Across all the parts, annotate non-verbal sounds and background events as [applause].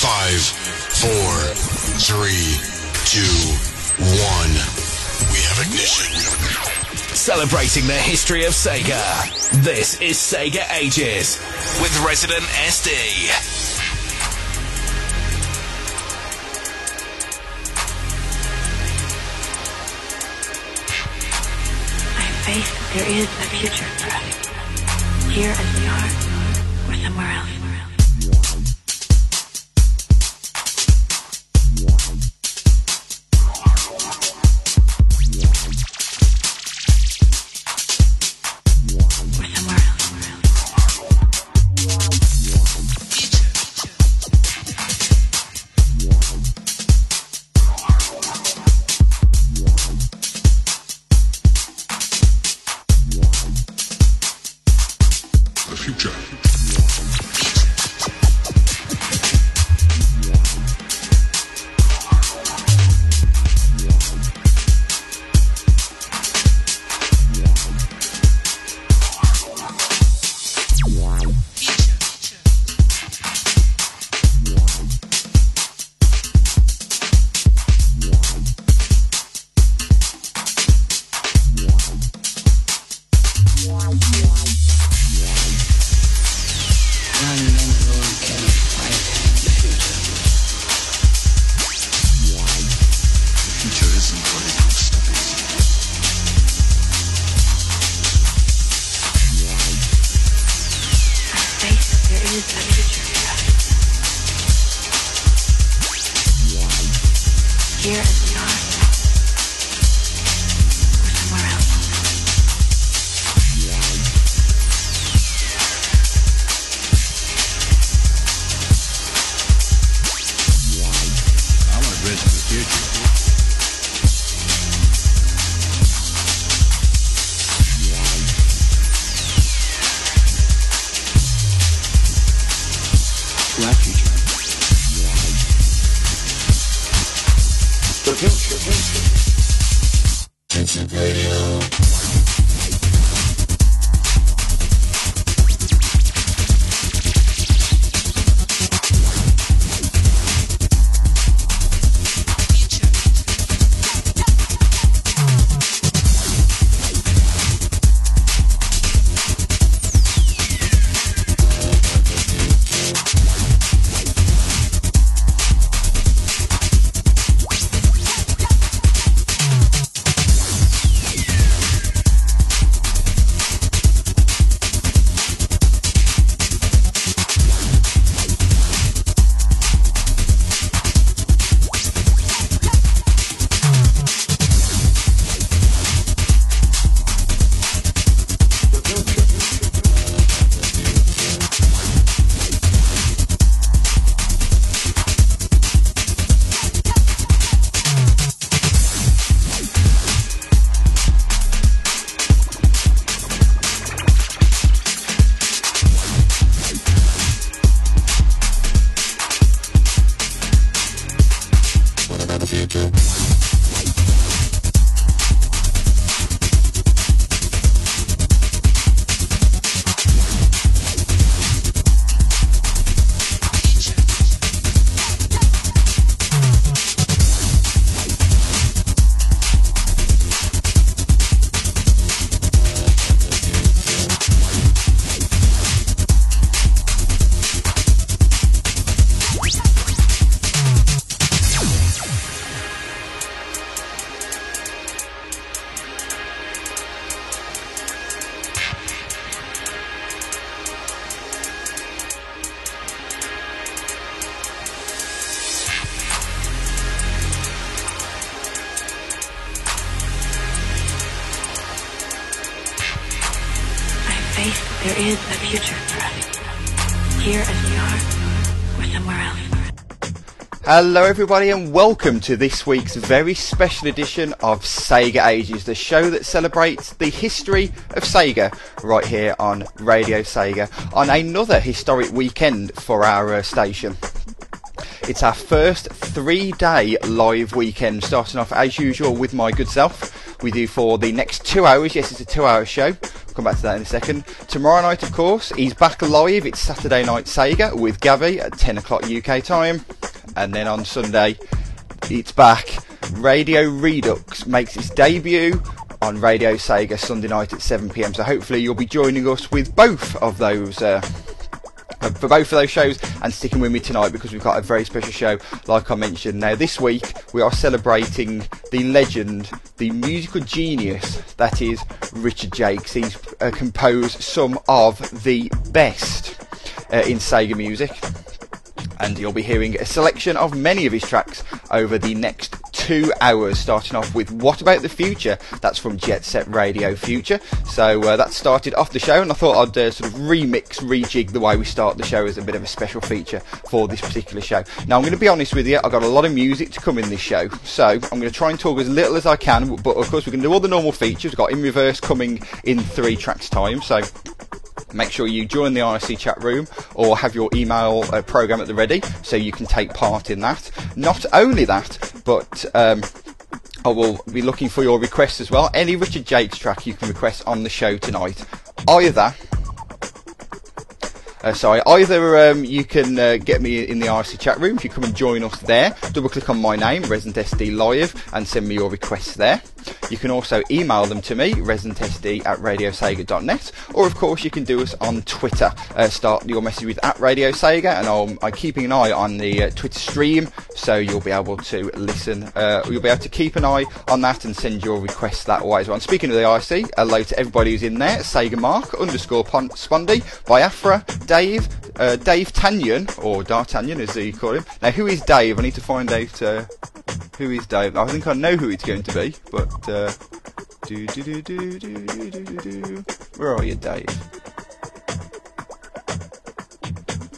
Five, four, three, two, one. We have ignition. Celebrating the history of Sega. This is Sega Ages with Resident SD. I have faith that there is a future for us. Here as we are, or somewhere else. Hello, everybody, and welcome to this week's very special edition of Sega Ages, the show that celebrates the history of Sega right here on Radio Sega on another historic weekend for our uh, station. It's our first three day live weekend, starting off as usual with my good self. We do for the next two hours, yes, it's a two hour show. We've come back to that in a second. Tomorrow night, of course, he's back live. It's Saturday Night Sega with Gavi at 10 o'clock UK time. And then on Sunday, it's back. Radio Redux makes its debut on Radio Sega Sunday night at 7 pm. So hopefully you'll be joining us with both of those. Uh, for both of those shows and sticking with me tonight because we've got a very special show like I mentioned. Now this week we are celebrating the legend, the musical genius that is Richard Jacques. He's uh, composed some of the best uh, in Sega music and you'll be hearing a selection of many of his tracks over the next two hours, starting off with What About the Future? That's from Jet Set Radio Future. So uh, that started off the show, and I thought I'd uh, sort of remix, rejig the way we start the show as a bit of a special feature for this particular show. Now, I'm going to be honest with you, I've got a lot of music to come in this show, so I'm going to try and talk as little as I can, but of course, going to do all the normal features. We've got In Reverse coming in three tracks' time, so make sure you join the IRC chat room or have your email uh, program at the ready so you can take part in that. Not only that, but um, I will be looking for your requests as well. Any Richard Jacques track you can request on the show tonight. Either uh, sorry, either um, you can uh, get me in the IRC chat room if you come and join us there. Double click on my name, Resident SD Live, and send me your requests there. You can also email them to me, residentsd at radiosega.net, or of course you can do us on Twitter. Uh, start your message with at Radio Sega, and i am keeping an eye on the uh, Twitter stream, so you'll be able to listen. Uh, you'll be able to keep an eye on that and send your requests that way as well. And speaking of the IC, hello to everybody who's in there. Sega Mark underscore Spondy, Biafra, Dave, uh, Dave Tanyan, or D'Artagnan as you call him. Now, who is Dave? I need to find out uh, who is Dave. I think I know who it's going to be, but uh, do do do do do do do do. Where are you, Dave?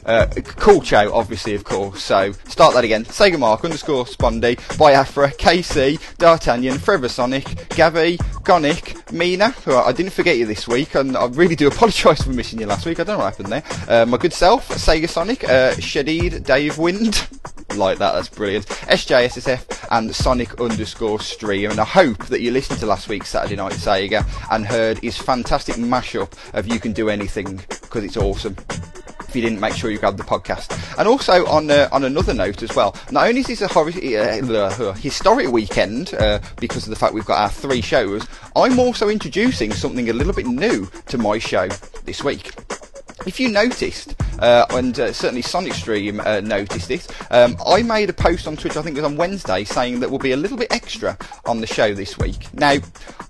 Uh, cool chow, obviously, of course. So start that again. Sega Mark underscore Spondy, Biafra, KC, D'Artagnan, Forever Sonic, Gavi, Gonic, Mina. Who I didn't forget you this week, and I really do [laughs] apologise for missing you last week. I don't know what happened there. Uh, my good self, Sega Sonic, uh, Shadid, Dave Wind. [laughs] like that, that's brilliant. SJSSF and Sonic underscore stream. And I hope that you listened to last week's Saturday Night Sega and heard his fantastic mashup of You Can Do Anything because it's awesome if you didn't make sure you grabbed the podcast. And also on uh, on another note as well, not only is this a hor- uh, historic weekend uh, because of the fact we've got our three shows, I'm also introducing something a little bit new to my show this week. If you noticed, uh, and uh, certainly Sonic Stream uh, noticed it, um, I made a post on Twitter, I think it was on Wednesday, saying that we'll be a little bit extra on the show this week. Now,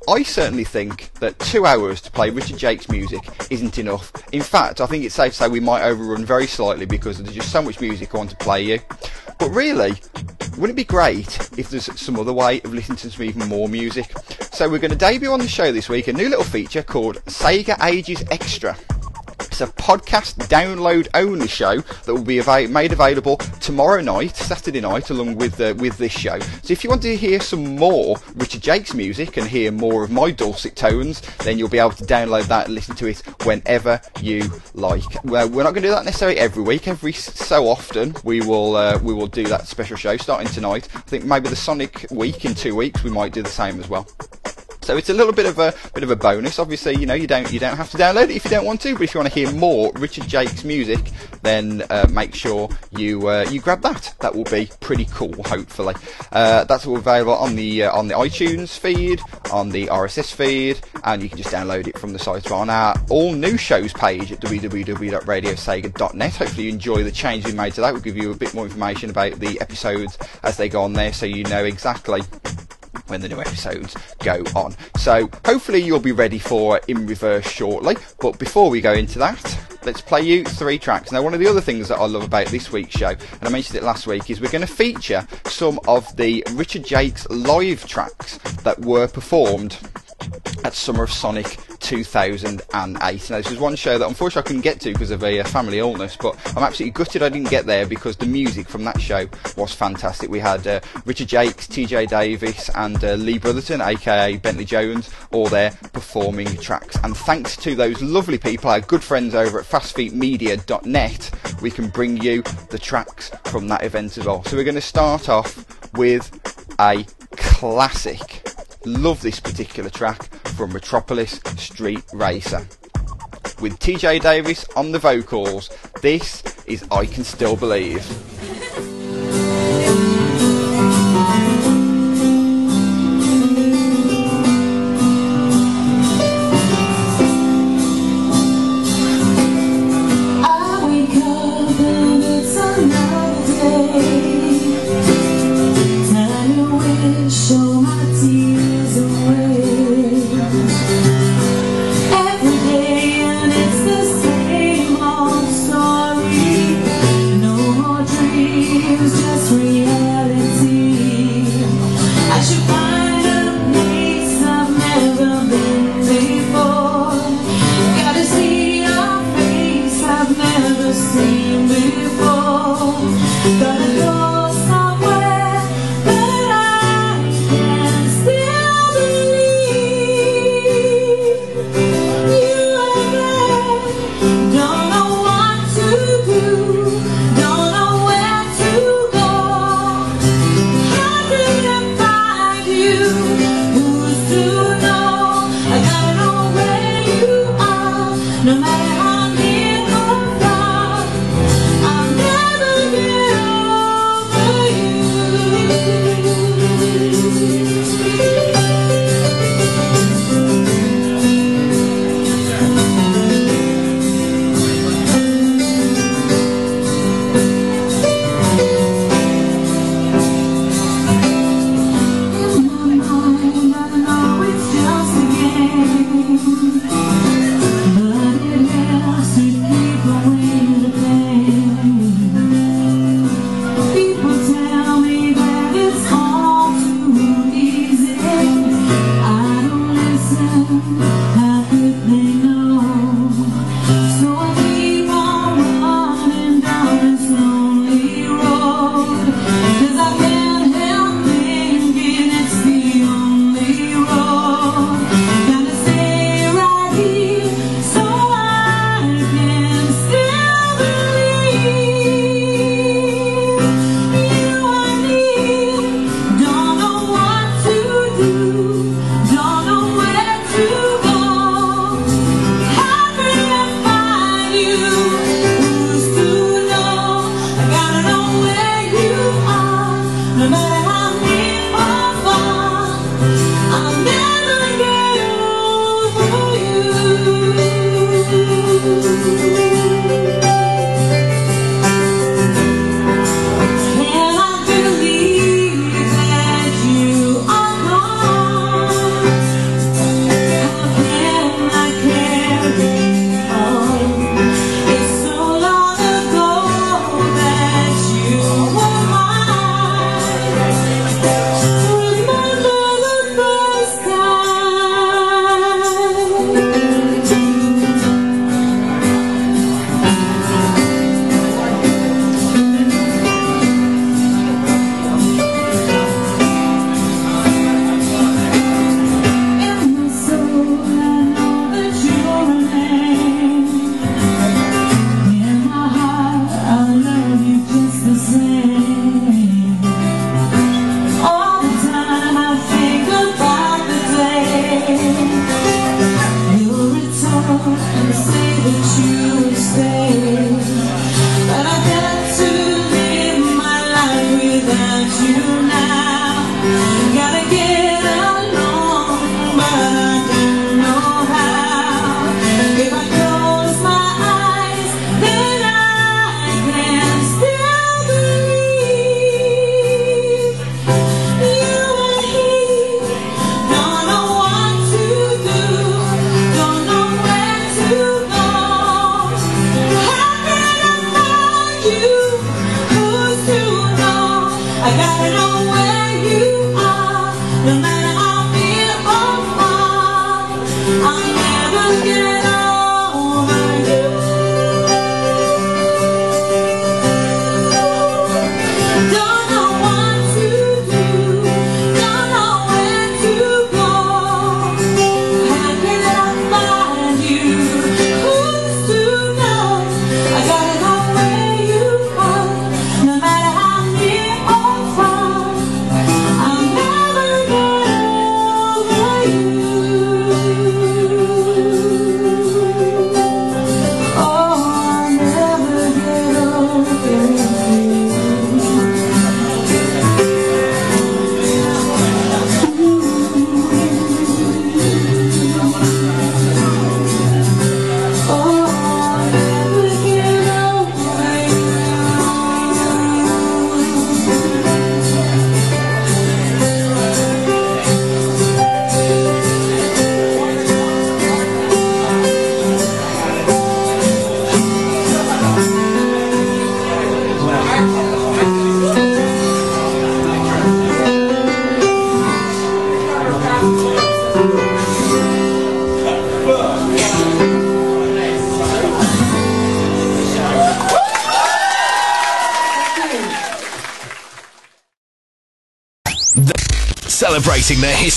I certainly think that two hours to play Richard Jacques music isn't enough. In fact, I think it's safe to say we might overrun very slightly because there's just so much music I want to play you. But really, wouldn't it be great if there's some other way of listening to some even more music? So we're going to debut on the show this week a new little feature called Sega Ages Extra. It's a podcast download only show that will be av- made available tomorrow night, Saturday night, along with uh, with this show. So if you want to hear some more Richard Jacques music and hear more of my dulcet tones, then you'll be able to download that and listen to it whenever you like. Well, we're not going to do that necessarily every week. Every so often, we will uh, we will do that special show starting tonight. I think maybe the Sonic week in two weeks we might do the same as well. So it's a little bit of a bit of a bonus. Obviously, you know you don't you don't have to download it if you don't want to. But if you want to hear more Richard Jacques music, then uh, make sure you uh, you grab that. That will be pretty cool. Hopefully, uh, that's all available on the uh, on the iTunes feed, on the RSS feed, and you can just download it from the site on our all new shows page at www.radiosega.net. Hopefully, you enjoy the change we made to that. We'll give you a bit more information about the episodes as they go on there, so you know exactly when the new episodes go on. So hopefully you'll be ready for In Reverse shortly. But before we go into that, let's play you three tracks. Now, one of the other things that I love about this week's show, and I mentioned it last week, is we're going to feature some of the Richard Jacques live tracks that were performed at Summer of Sonic 2008. Now, this was one show that unfortunately I couldn't get to because of a, a, family illness, but I'm absolutely gutted I didn't get there because the music from that show was fantastic. We had uh, Richard Jacques, TJ Davis, and uh, Lee Brotherton, aka Bentley Jones, all there performing tracks. And thanks to those lovely people, our good friends over at fastfeetmedia.net, we can bring you the tracks from that event as well. So we're going to start off with a classic. Love this particular track from Metropolis Street Racer. With TJ Davis on the vocals, this is I Can Still Believe. [laughs]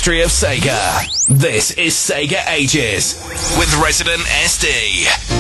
history of Sega. This is Sega Ages with Resident SD.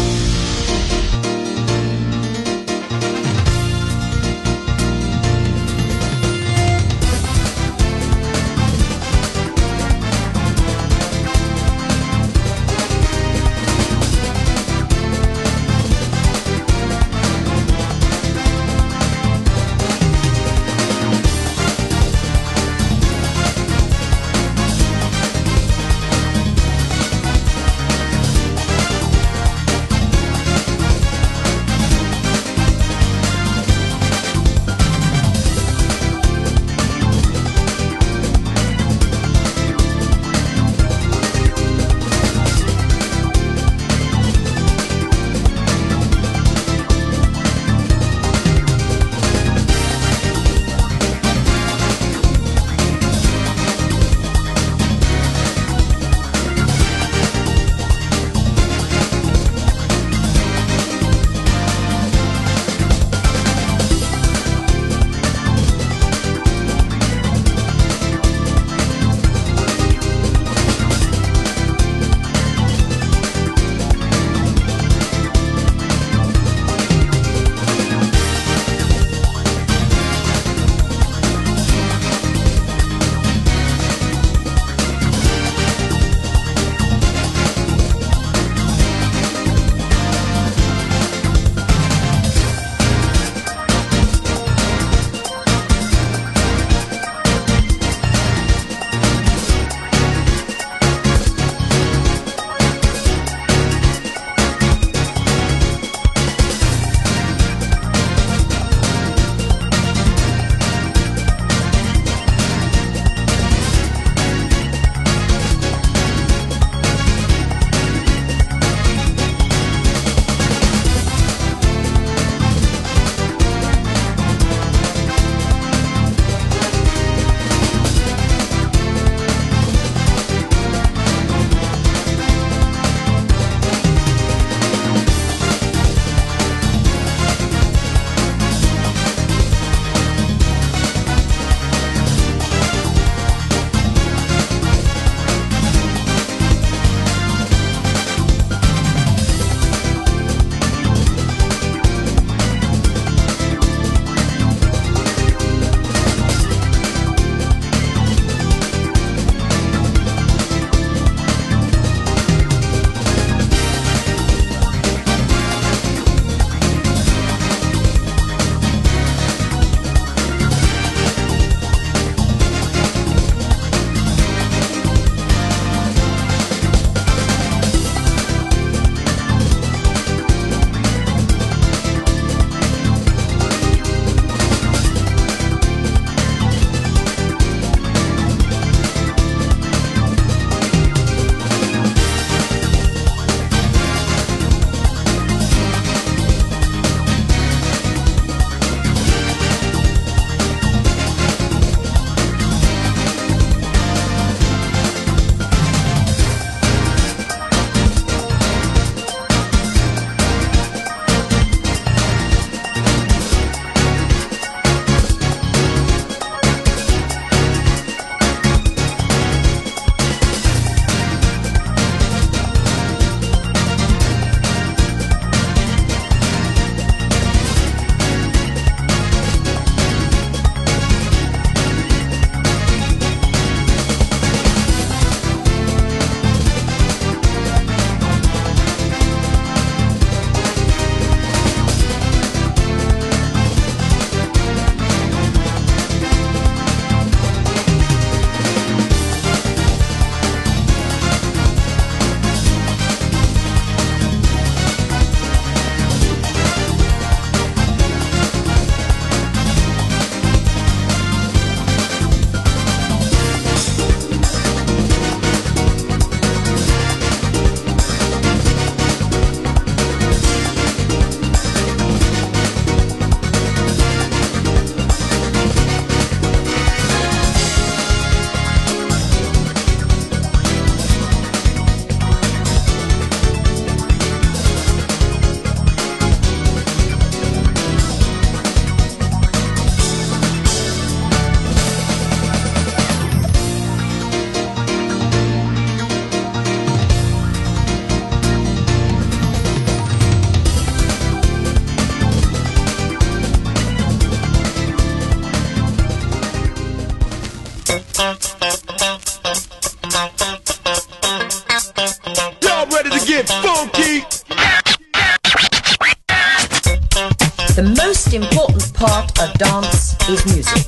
Part of dance is music.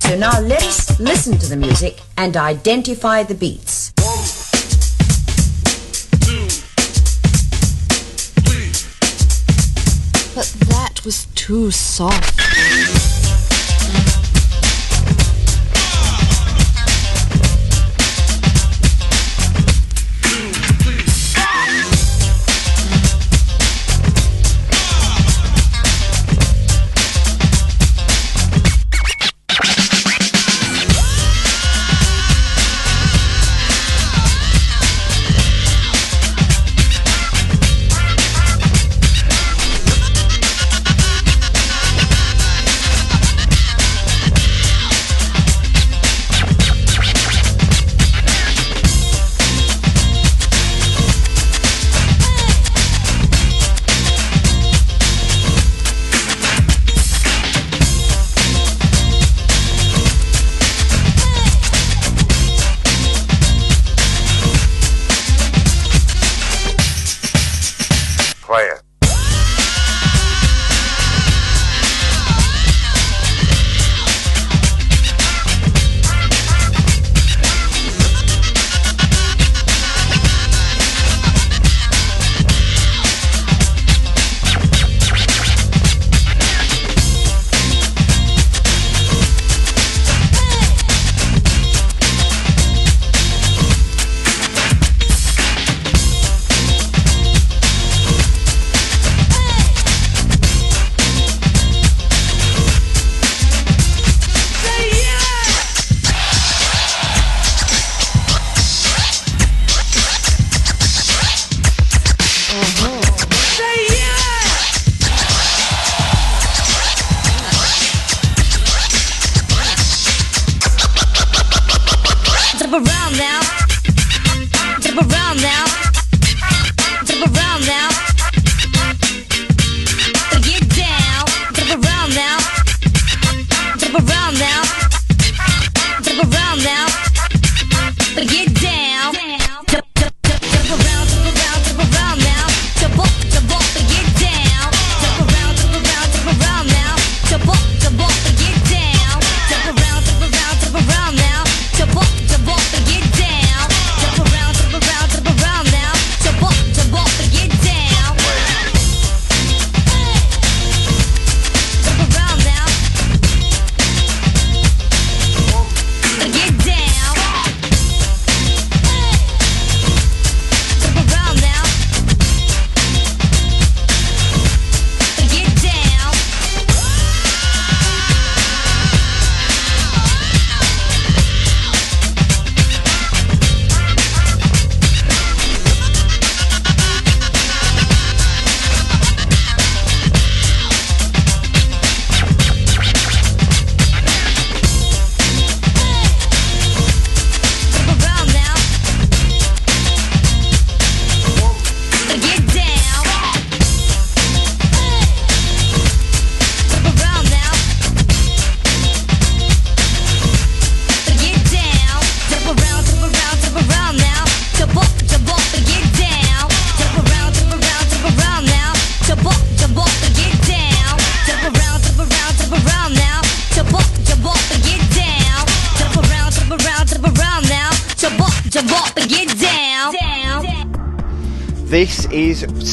So now let us listen to the music and identify the beats. But that was too soft.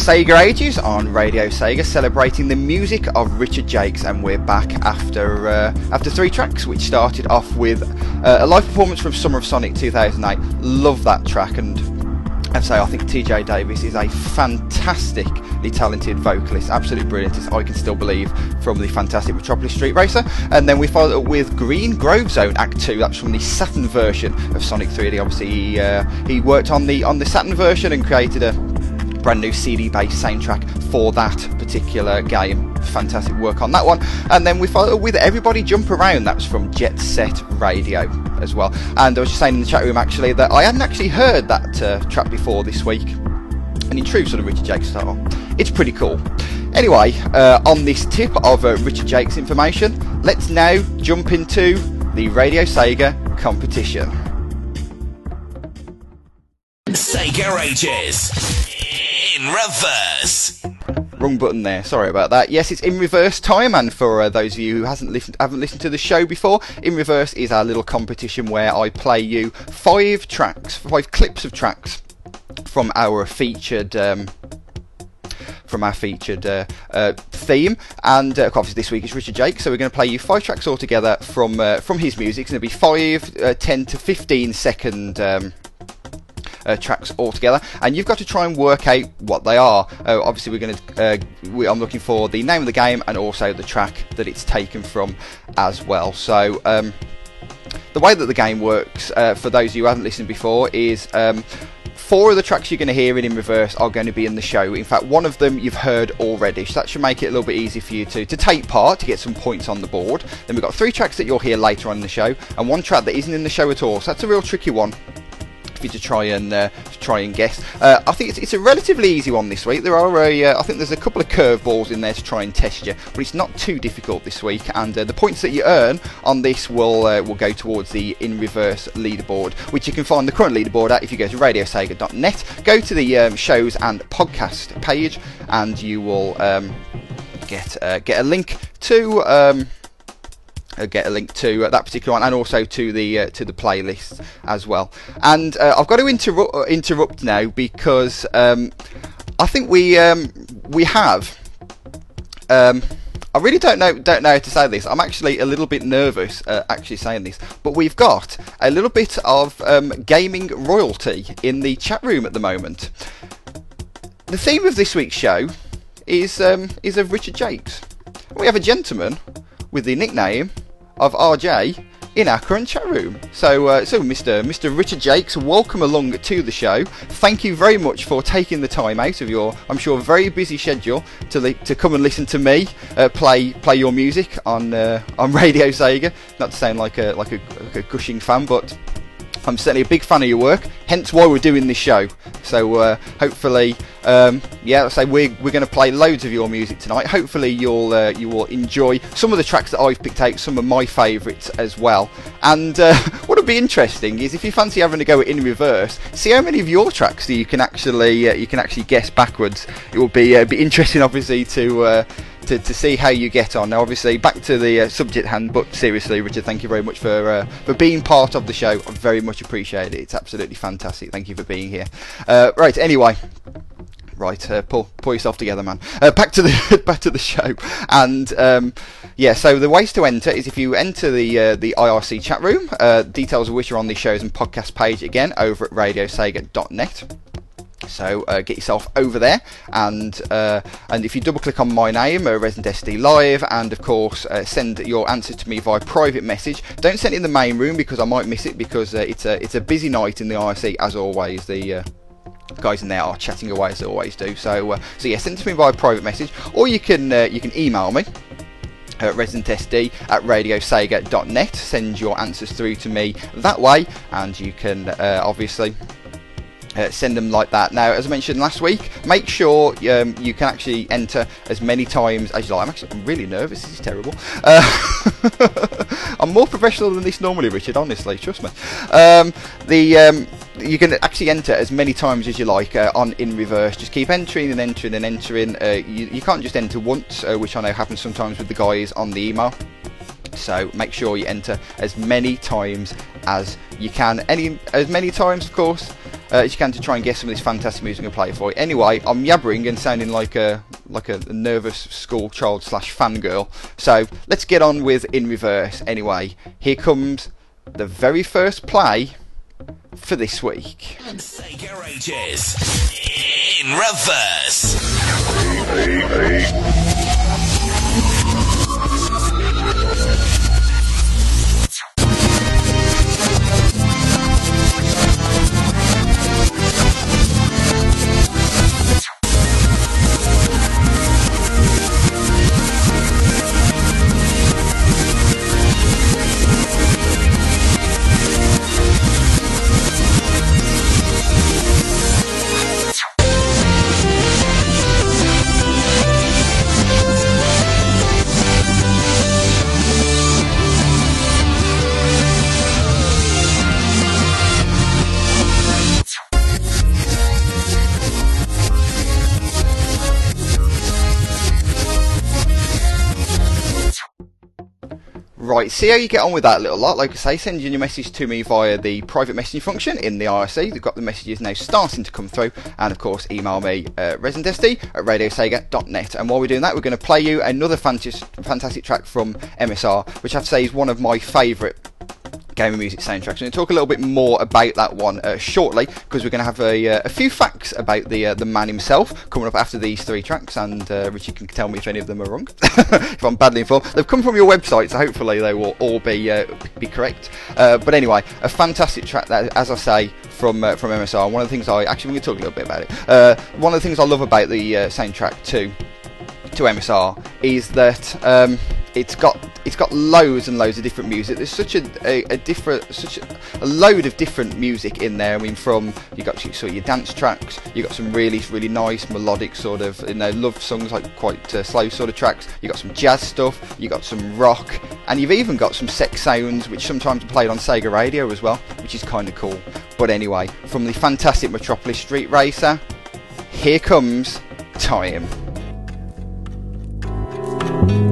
Sega Ages on Radio Sega, celebrating the music of Richard Jacques, and we're back after uh, after three tracks, which started off with uh, a live performance from Summer of Sonic 2008. Love that track, and and say I think TJ Davis is a fantastically talented vocalist, absolutely brilliant. I can still believe from the fantastic Metropolis Street Racer, and then we followed up with Green Grove Zone Act Two. That's from the Saturn version of Sonic 3D. Obviously, he, uh, he worked on the on the Saturn version and created a brand new CD based soundtrack for that particular game. Fantastic work on that one. And then we follow with Everybody Jump Around, that was from Jet Set Radio as well. And I was just saying in the chat room actually that I hadn't actually heard that uh, track before this week. And in true sort of Richard Jacques style, it's pretty cool. Anyway, uh, on this tip of uh, Richard Jacques information, let's now jump into the Radio Sega competition. Sega Ages reverse. Wrong button there. Sorry about that. Yes, it's in reverse time, and for uh, those of you who hasn't listened, haven't listened to the show before, in reverse is our little competition where I play you five tracks, five clips of tracks from our featured. Um, from our featured uh, uh, theme, and uh, obviously this week is Richard Jacques, so we're going to play you five tracks altogether from uh, from his music. It's going to be five, uh, 10 to 15 second um, tracks altogether, and you've got to try and work out what they are. Uh, obviously, we're going to. Uh, we, I'm looking for the name of the game and also the track that it's taken from as well. So. Um, the way that the game works, uh, for those of you who haven't listened before, is um, four of the tracks you're going to hear in in reverse are going to be in the show. In fact, one of them you've heard already, so that should make it a little bit easier for you to, to take part to get some points on the board. Then we've got three tracks that you'll hear later on in the show, and one track that isn't in the show at all. So that's a real tricky one for you to try and uh, to try and guess. Uh, I think it's, it's, a relatively easy one this week. There are a, uh, I think there's a couple of curveballs in there to try and test you, but it's not too difficult this week. And uh, the points that you earn on this will uh, will go towards the in reverse leaderboard, which you can find the current leaderboard at if you go to radiosega.net. Go to the um, shows and podcast page, and you will um, get uh, get a link to. Um, get a link to uh, that particular one and also to the uh, to the playlist as well. And uh, I've got to interru- uh, interrupt now because um, I think we um, we have. Um, I really don't know don't know how to say this. I'm actually a little bit nervous uh, actually saying this, but we've got a little bit of um, gaming royalty in the chat room at the moment. The theme of this week's show is um, is of Richard Jacques. We have a gentleman with the nickname of RJ in our current chat room. So, uh, so Mr. Mr. Richard Jacques, welcome along to the show. Thank you very much for taking the time out of your, I'm sure, very busy schedule to li- to come and listen to me uh, play play your music on uh, on [laughs] Radio Sega. Not to sound like a like a, like a gushing fan, but I'm certainly a big fan of your work, hence why we're doing this show. So uh, hopefully, um, yeah, say we're, we're going to play loads of your music tonight. Hopefully you'll uh, you will enjoy some of the tracks that I've picked out, some of my favourites as well. And uh, [laughs] what would be interesting is if you fancy having to go in reverse, see how many of your tracks that you can actually uh, you can actually guess backwards. It will be uh, be interesting, obviously, to uh, to, to see how you get on. Now, obviously, back to the uh, subject hand, but seriously, Richard, thank you very much for uh, for being part of the show. I very much appreciate it. It's absolutely fantastic. Thank you for being here. Uh, right, anyway. Right, uh, pull pull yourself together, man. Uh, back to the [laughs] back to the show, and um, yeah. So the ways to enter is if you enter the uh, the IRC chat room, details of which are on the shows and podcast page again over at radiosega.net. So uh, get yourself over there, and uh, and if you double click on my name, uh, Resident SD Live, and of course uh, send your answer to me via private message. Don't send it in the main room because I might miss it because uh, it's a it's a busy night in the IRC as always. The uh, guys in there are chatting away as they always do. So so yeah, send it to me via private message, or you can you can email me. Uh, residentsd at radiosega.net send your answers through to me that way and you can obviously uh, send them like that. Now, as I mentioned last week, make sure um, you can actually enter as many times as you like. I'm actually I'm really nervous. This is terrible. Uh, [laughs] I'm more professional than this normally, Richard. Honestly, trust me. Um, the um, you can actually enter as many times as you like uh, on in reverse. Just keep entering and entering and entering. Uh, you, you, can't just enter once, uh, which I know happens sometimes with the guys on the email. So make sure you enter as many times as you can. Any as many times, of course, uh, as you can to try and guess some of this fantastic music I'm going to play for you. Anyway, I'm yabbering and sounding like a like a nervous school child slash fangirl. So let's get on with in reverse. Anyway, here comes the very first play for this week. Sega Ages in reverse. Right, see how you get on with that little lot. Like I say, send in your message to me via the private messaging function in the IRC. We've got the messages now starting to come through. And of course, email me uh, residentSD at radiosega.net. And while we're doing that, we're going to play you another fantas- fantastic track from MSR, which I have to say is one of my favourite gaming music soundtracks. And we'll talk a little bit more about that one uh, shortly because we're going to have a, uh, a, few facts about the uh, the man himself coming up after these three tracks. And uh, Richie can tell me if any of them are wrong, [laughs] if I'm badly informed. They've come from your website, so hopefully they will all be uh, be correct. Uh, but anyway, a fantastic track that, as I say, from from MSR. One of the things I actually we're going to talk a little bit about it. one of the things I love about the soundtrack too to MSR is that um, it's got it's got loads and loads of different music. There's such a, a, a different such a, a, load of different music in there. I mean, from you got sort of your dance tracks, you got some really really nice melodic sort of you know love songs like quite uh, slow sort of tracks. You got some jazz stuff, you got some rock, and you've even got some sex sounds which sometimes are played on Sega Radio as well, which is kind of cool. But anyway, from the fantastic Metropolis Street Racer, here comes time you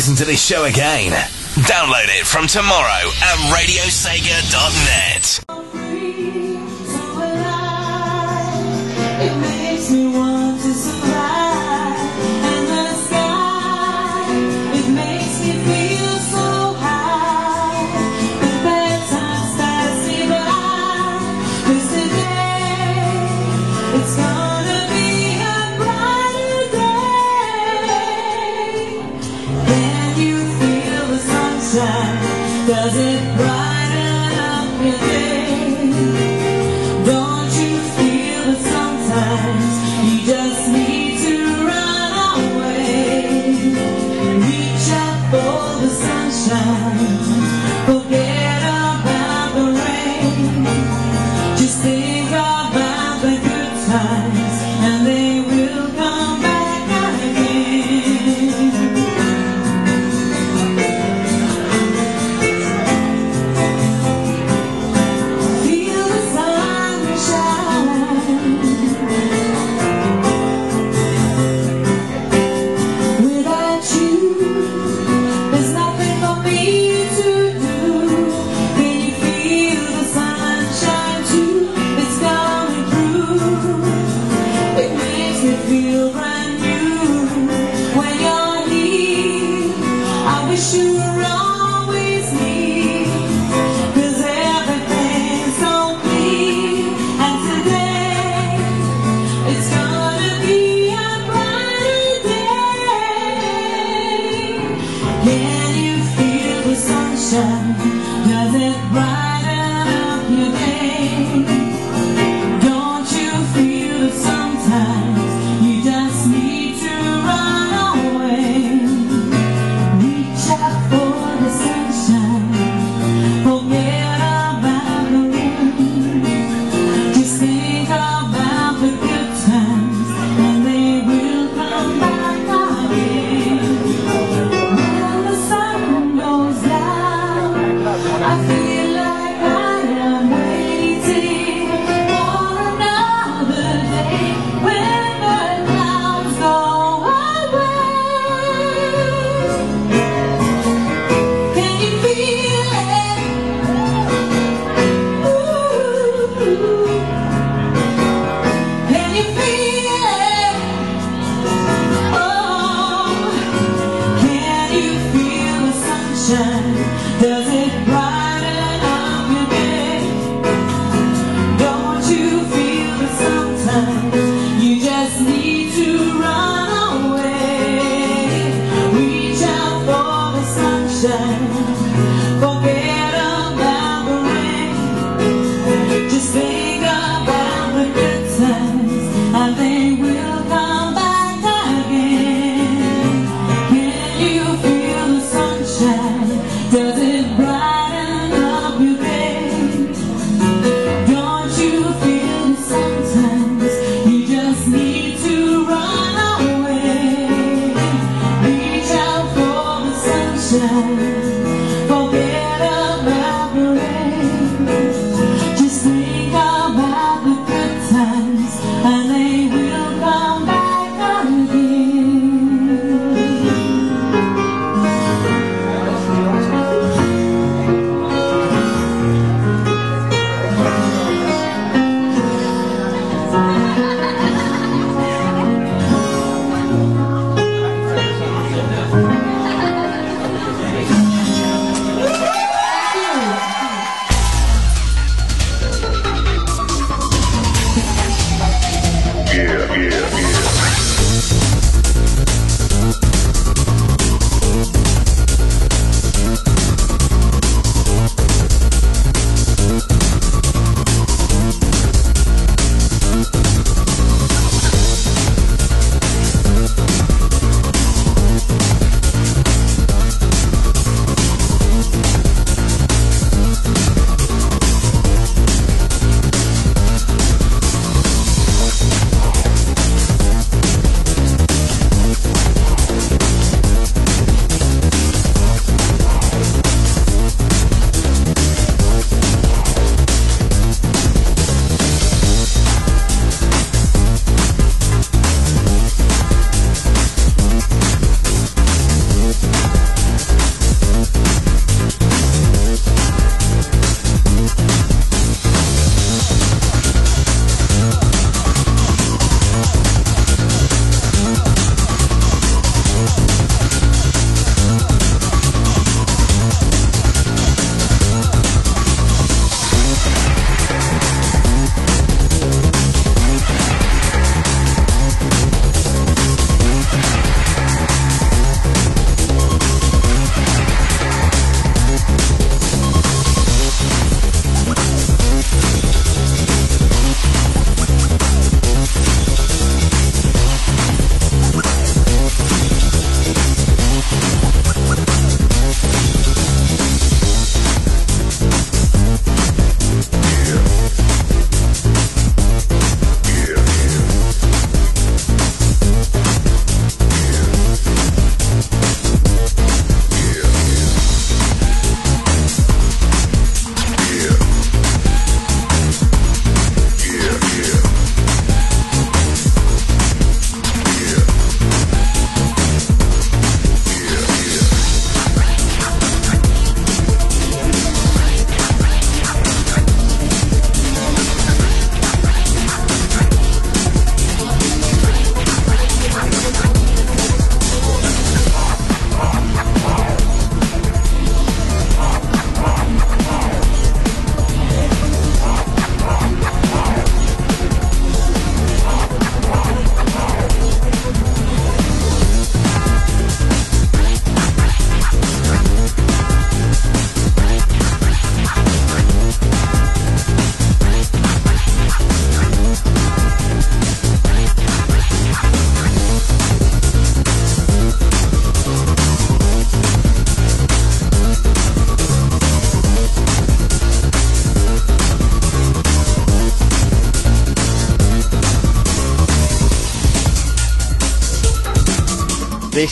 listen to this show again, download it from tomorrow at radiosega.net.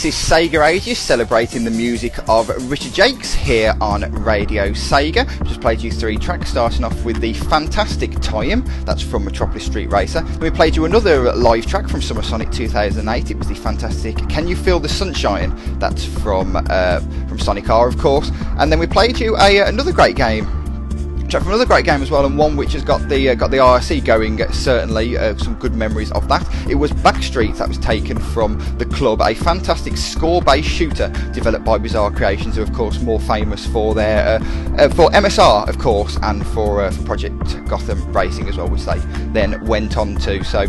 This is Sega Ages celebrating the music of Richard Jacques here on Radio Sega. Just played you three tracks, starting off with the fantastic Time, that's from Metropolis Street Racer. We played you another live track from Summer Sonic 2008. It was the fantastic Can You Feel the Sunshine? That's from uh, from Sonic R, of course. And then we played you a, another great game track from another great game as well, and one which has got the uh, got the IRC going. Uh, certainly, uh, some good memories of that. It was Backstreet that was taken from the club, a fantastic score-based shooter developed by Bizarre Creations, who of course more famous for their uh, uh, for MSR, of course, and for, uh, for Project Gotham Racing as well, which they then went on to. So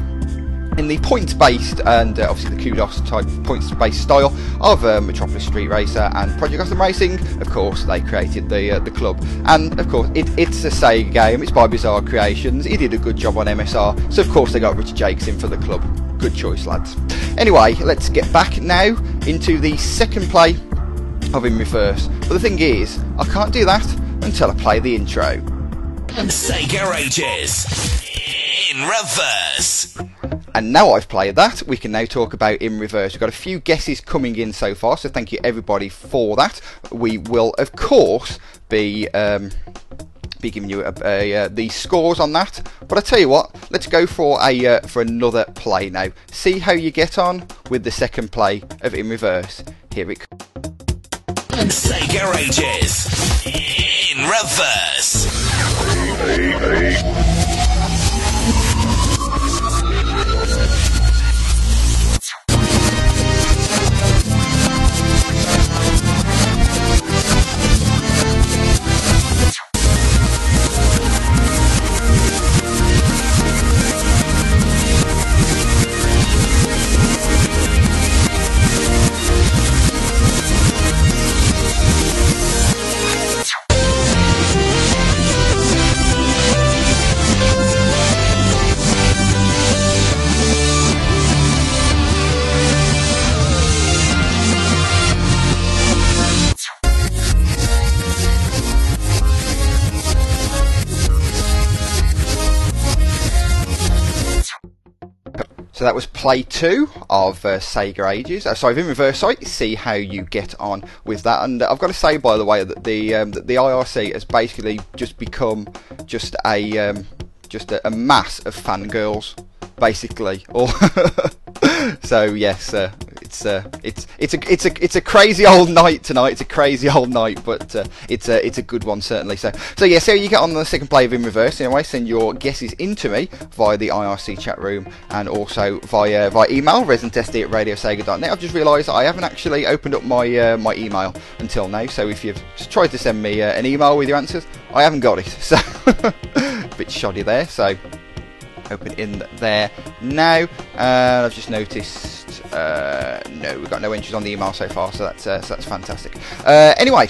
in the points-based and uh, obviously the kudos type points-based style of uh, Metropolis Street Racer and Project Gotham Racing. Of course, they created the uh, the club, and of course, it, it's a Sega game. It's by Bizarre Creations. He did a good job on MSR, so of course they got Richard Jacques in for the club. Good choice, lads. Anyway, let's get back now into the second play of In Reverse. But the thing is, I can't do that until I play the intro. Sega Ages in reverse. And now I've played that, we can now talk about in reverse. We've got a few guesses coming in so far, so thank you everybody for that. We will, of course, be um, be giving you a, a, uh, the scores on that. But I tell you what, let's go for a uh, for another play now. See how you get on with the second play of in reverse. Here it comes. Sega Ages in reverse. So that was play two of uh, Sega Ages. Uh, sorry, in reverse. Sorry, see how you get on with that. And I've got to say, by the way, that the um, that the IRC has basically just become just a um, just a, a mass of fangirls, basically. Or [laughs] so yes, uh, it's uh, it's it's a it's a it's a crazy old night tonight. It's a crazy old night, but uh, it's a it's a good one certainly. So so yeah, so you get on the second play of in reverse. Anyway, send your guesses into me via the IRC chat room and also via via email residentSD at radiosega.net. I've just realised I haven't actually opened up my uh, my email until now. So if you've just tried to send me uh, an email with your answers, I haven't got it. [laughs] So [laughs] bit shoddy there. So open in there now. And I've just noticed, uh, no, we've got no entries on the email so far, so that's uh, so that's fantastic. Uh, anyway.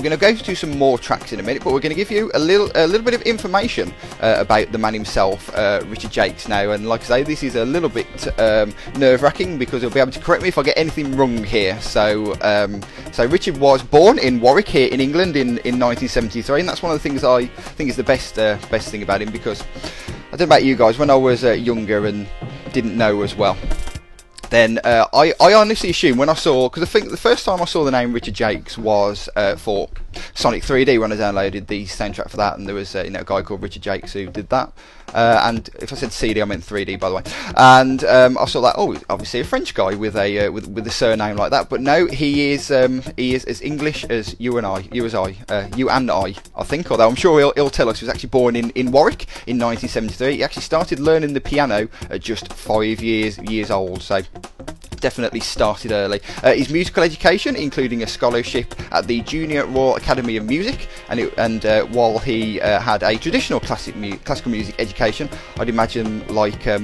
We're going to go through some more tracks in a minute, but we're going to give you a little a little bit of information uh, about the man himself, uh, Richard Jacques. Now, and like I say, this is a little bit um, nerve-wracking because he'll be able to correct me if I get anything wrong here. So, um, so Richard was born in Warwick here in England in, in 1973, and that's one of the things I think is the best uh, best thing about him because I don't know about you guys, when I was uh, younger and didn't know as well, then uh, I, I honestly assume when I saw, because I think the first time I saw the name Richard Jacques was uh, for Sonic 3D when I downloaded the soundtrack for that, and there was uh, you know a guy called Richard Jacques who did that. Uh, and if I said CD, I meant 3D, by the way. And um, I saw that. Oh, obviously a French guy with a uh, with with a surname like that. But no, he is um, he is as English as you and I, you as I, uh, you and I, I think. Although I'm sure he'll, he'll tell us he was actually born in, in Warwick in 1973. He actually started learning the piano at just five years years old. So definitely started early. Uh, his musical education, including a scholarship at the Junior Royal Academy of Music, and it, and uh, while he uh, had a traditional classic mu- classical music education, I'd imagine like uh,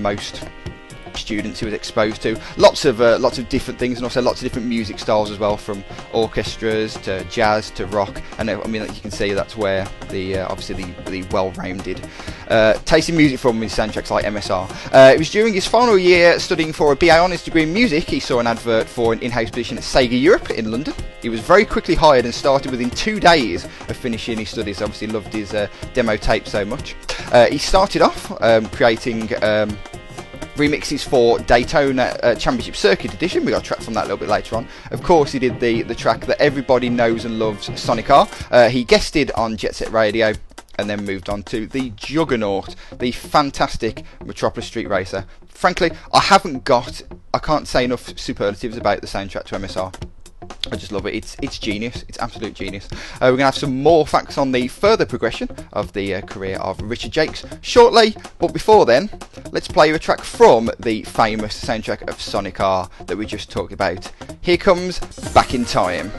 students he was exposed to. Lots of uh, lots of different things and also lots of different music styles as well from orchestras to jazz to rock. And uh, I mean you can see that's where the uh, obviously the, the well-rounded uh, music from his soundtracks like MSR uh, it was during his final year studying for a BA Honours degree in music. He saw an advert for an in-house position at Sega Europe in London. He was very quickly hired and started within two days of finishing his studies. Obviously loved his uh, demo tape so much. He started off um, creating um, remixes for Daytona uh, Championship Circuit Edition. We got tracks track from that a little bit later on. Of course, he did the, the track that everybody knows and loves, Sonic R. Uh, he guested on Jet Set Radio and then moved on to the Juggernaut, the fantastic Metropolis Street Racer. Frankly, I haven't got, I can't say enough superlatives about the soundtrack to MSR. I just love it. It's it's genius. It's absolute genius. Uh, we're going to have some more facts on the further progression of the uh, career of Richard Jacques shortly. But before then, let's play you a track from the famous soundtrack of Sonic R that we just talked about. Here comes Back in Time.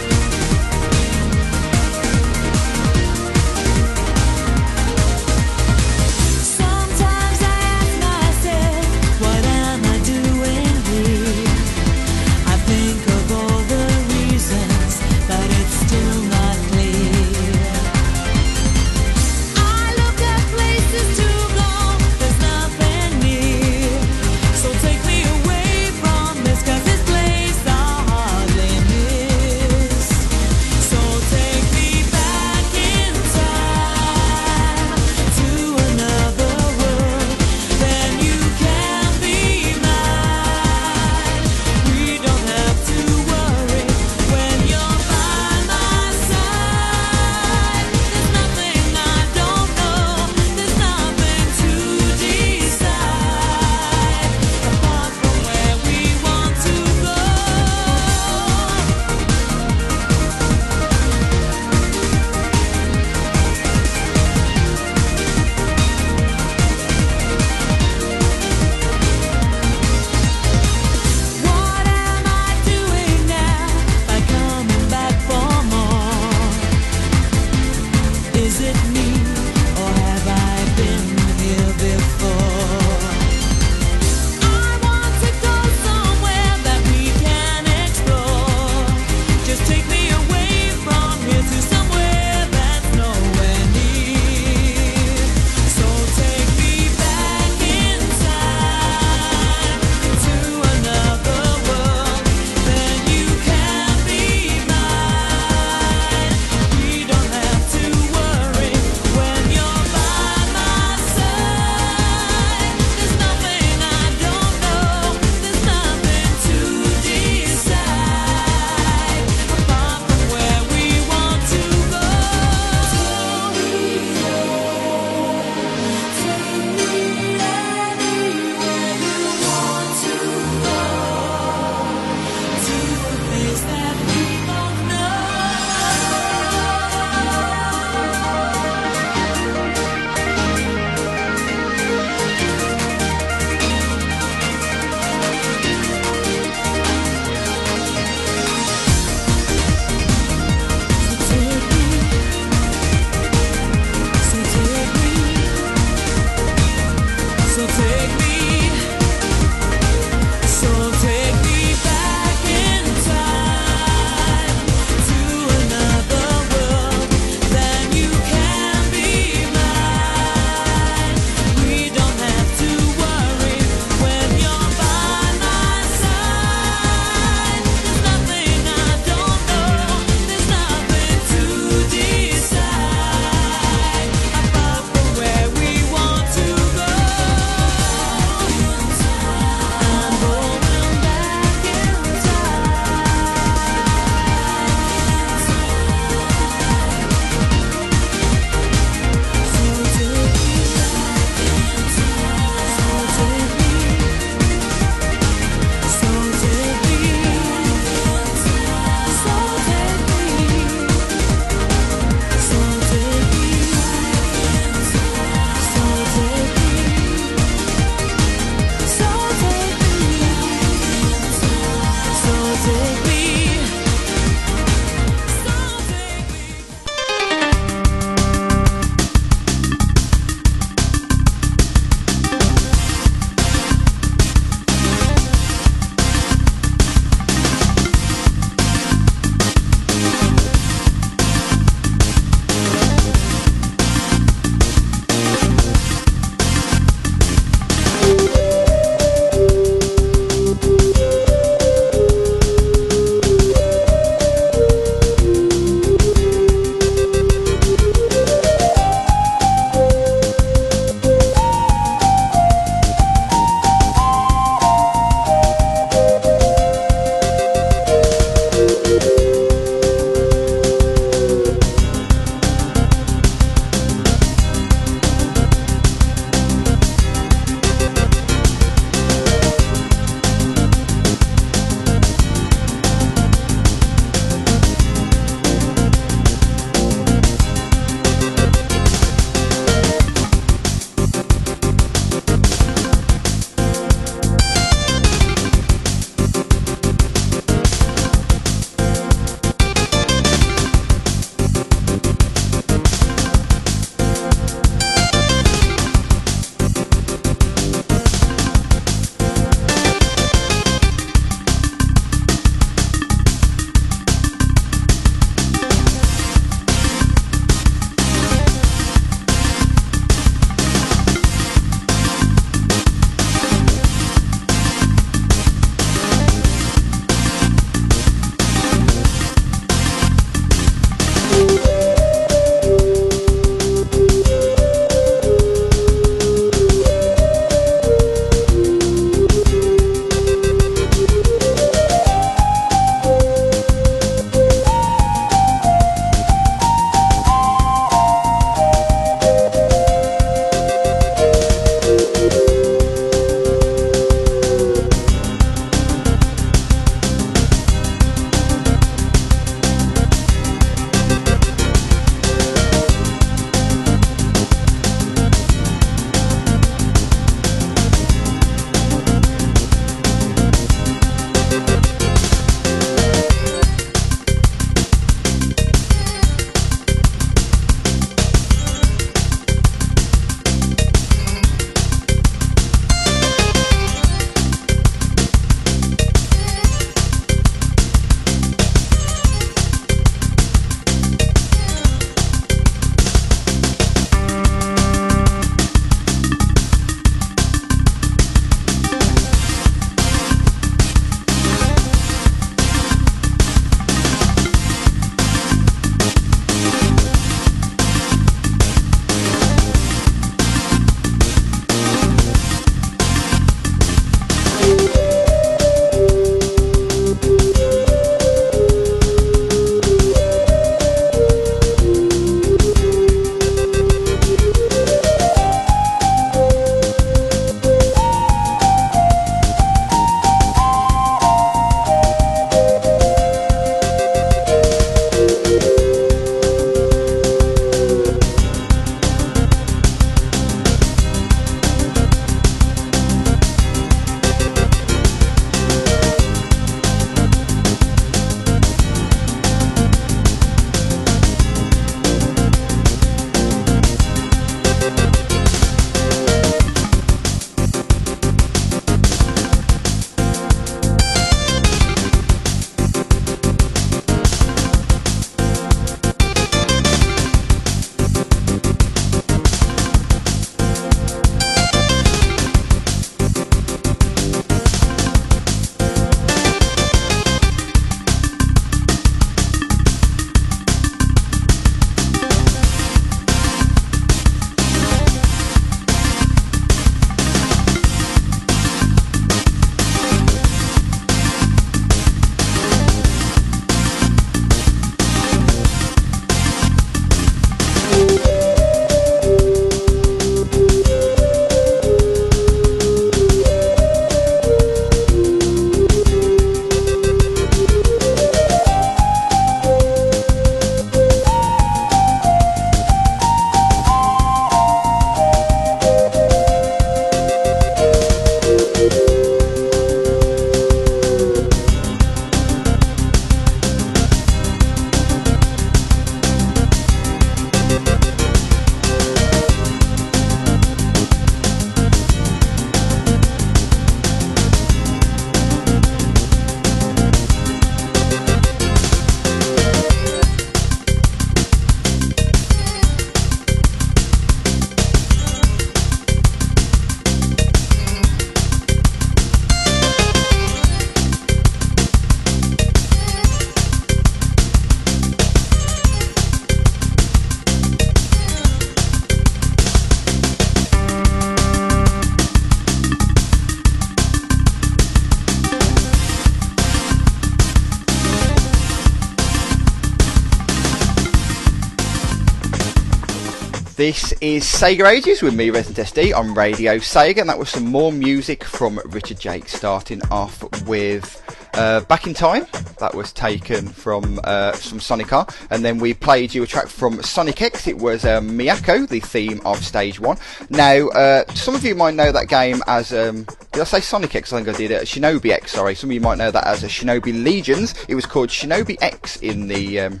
This is Sega Ages with me, Resident SD, on Radio Sega, and that was some more music from Richard Jake, starting off with uh, Back in Time. That was taken from uh, from Sonic R, and then we played you a track from Sonic X. It was uh, Miyako, the theme of Stage One. Now, uh, some of you might know that game as um, did I say Sonic X? I think I did it. Shinobi X. Sorry, some of you might know that as a Shinobi Legions. It was called Shinobi X in the um,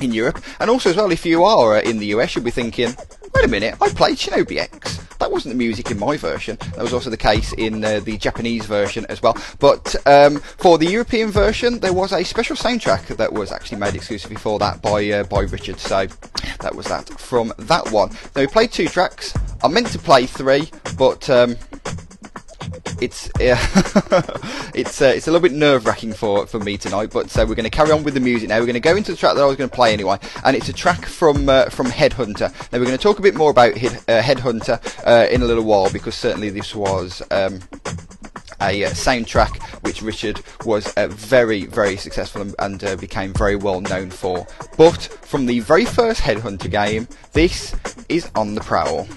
in Europe, and also as well, if you are uh, in the US, you'll be thinking, wait a minute, I played Shinobi X. That wasn't the music in my version. That was also the case in uh, the Japanese version as well. But um, for the European version, there was a special soundtrack that was actually made exclusively for that by uh, by Richard. So that was that from that one. Now we played two tracks. I meant to play three, but um, it's uh, [laughs] it's uh, it's a little bit nerve wracking for, for me tonight. But so we're going to carry on with the music now. We're going to go into the track that I was going to play anyway, and it's a track from uh, from Headhunter. Now we're going to talk a bit more about Head, uh, Headhunter uh, in a little while because certainly this was. Um, a uh, soundtrack which Richard was uh, very, very successful and, and uh, became very well known for. But from the very first Headhunter game, this is On the Prowl.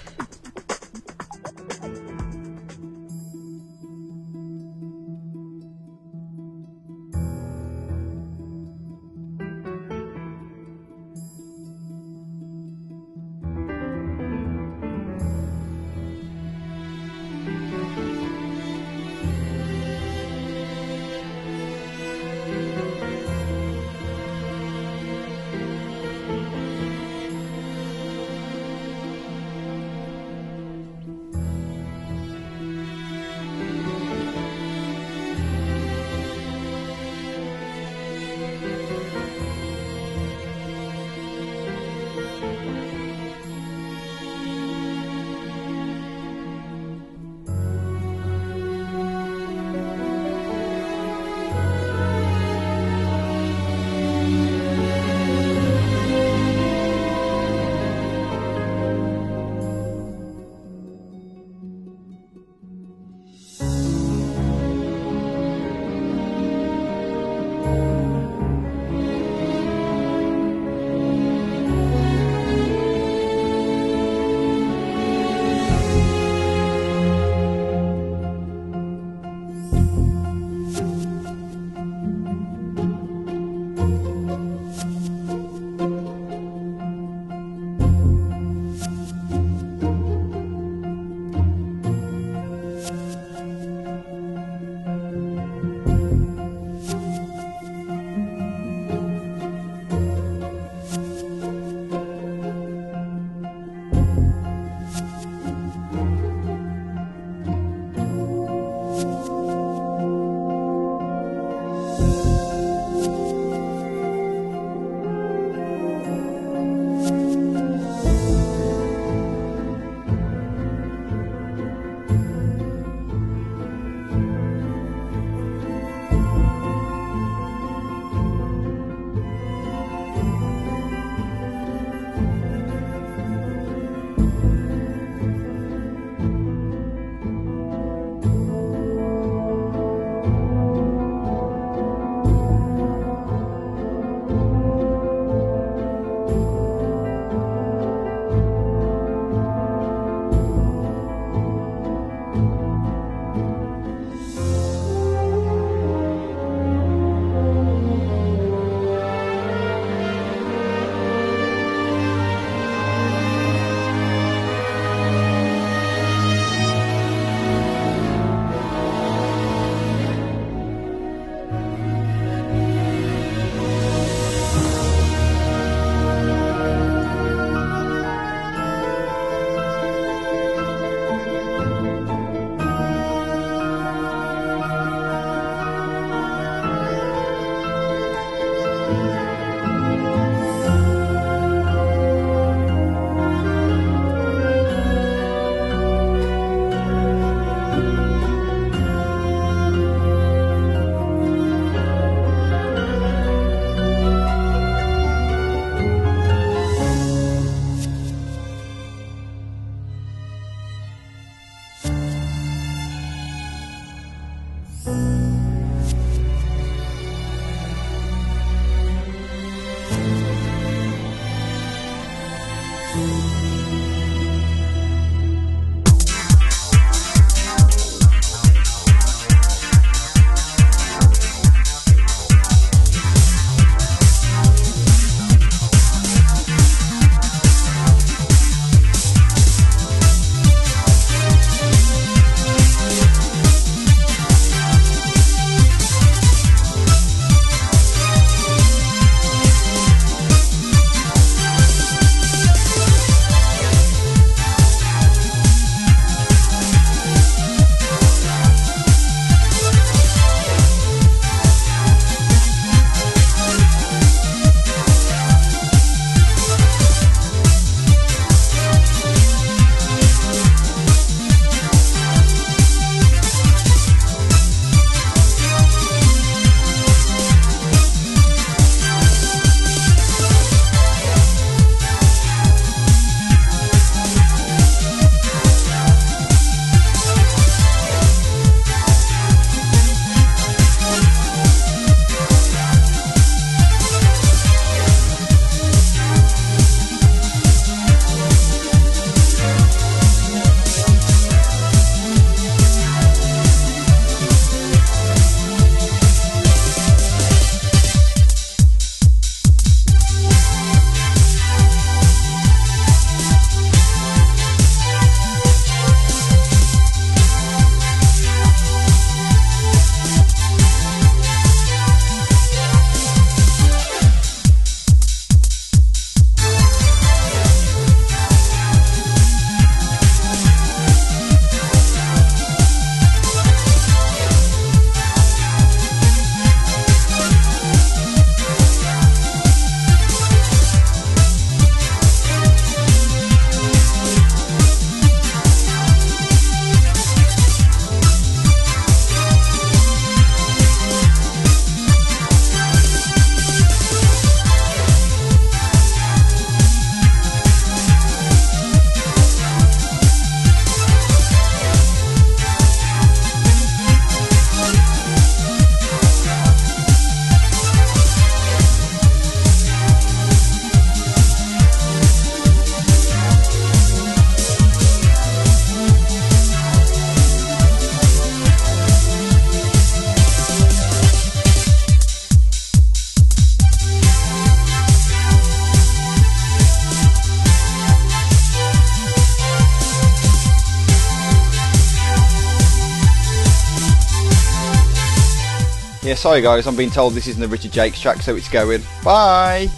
Yeah, sorry guys, I'm being told this isn't the Richard Jacques track, so it's going. Bye!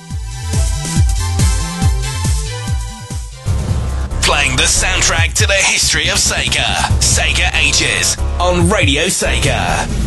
Playing the soundtrack to the history of Sega. Sega Ages on Radio Sega.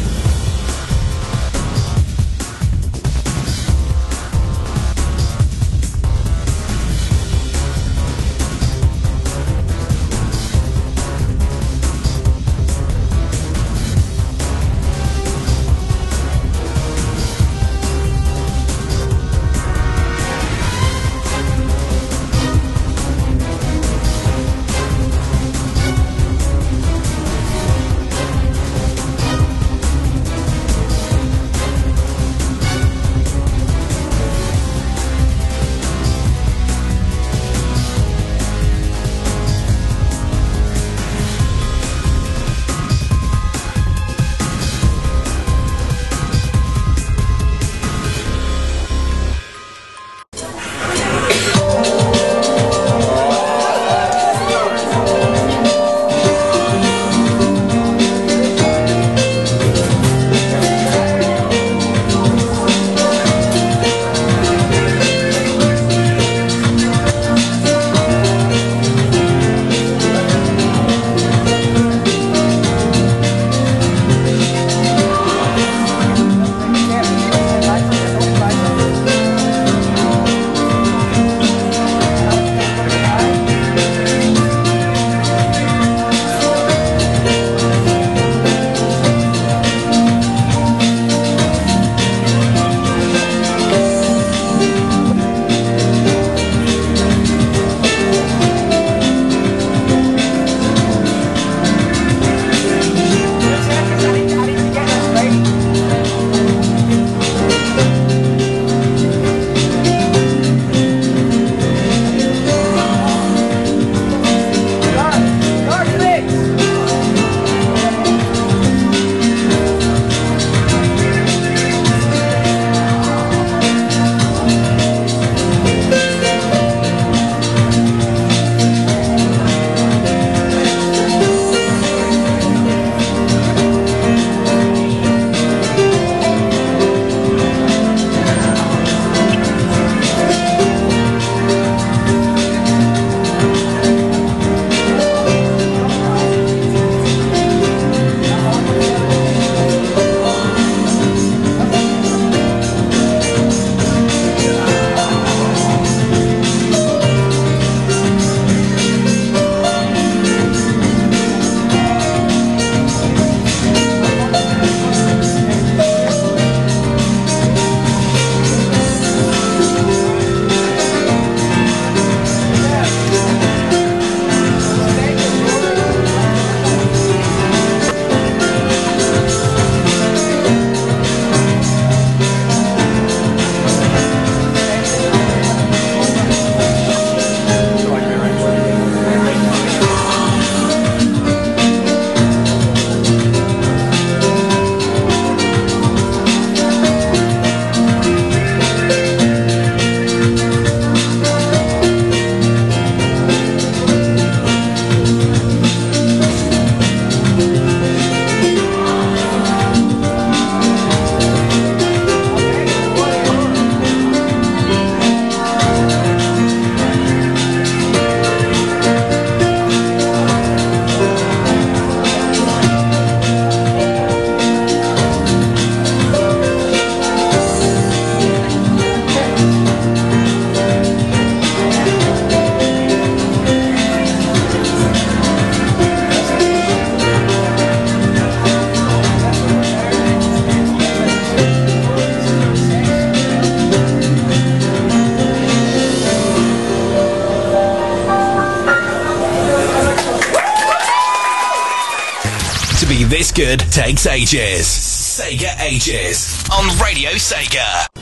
This good takes ages. Sega Ages on Radio Sega.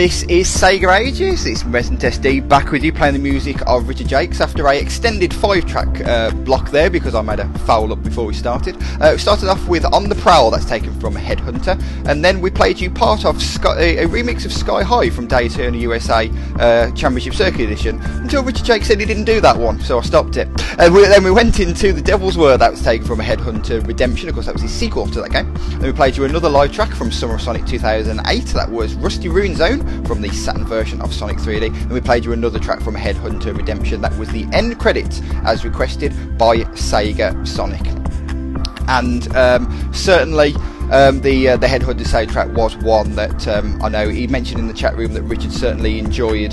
This is Sega Ages. It's Resident SD back with you playing the music of Richard Jacques after a extended five track uh, block there because I made a foul up before we started. Uh, we started off with On the Prowl, that's taken from Headhunter, and then we played you part of Sky, a, remix of Sky High from Daytona USA uh, Championship Circuit Edition until Richard Jake said he didn't do that one, so I stopped it. And we, then we went into The Devil's Word, that was taken from Headhunter Redemption, of course that was his sequel to that game. Then we played you another live track from Summer of Sonic 2008, that was Rusty Ruin Zone from the Saturn version of Sonic 3D, and we played you another track from Headhunter Redemption. That was the end credits, as requested by Sega Sonic. And um, certainly. Um, the uh, the Headhunter soundtrack was one that um, I know he mentioned in the chat room that Richard certainly enjoyed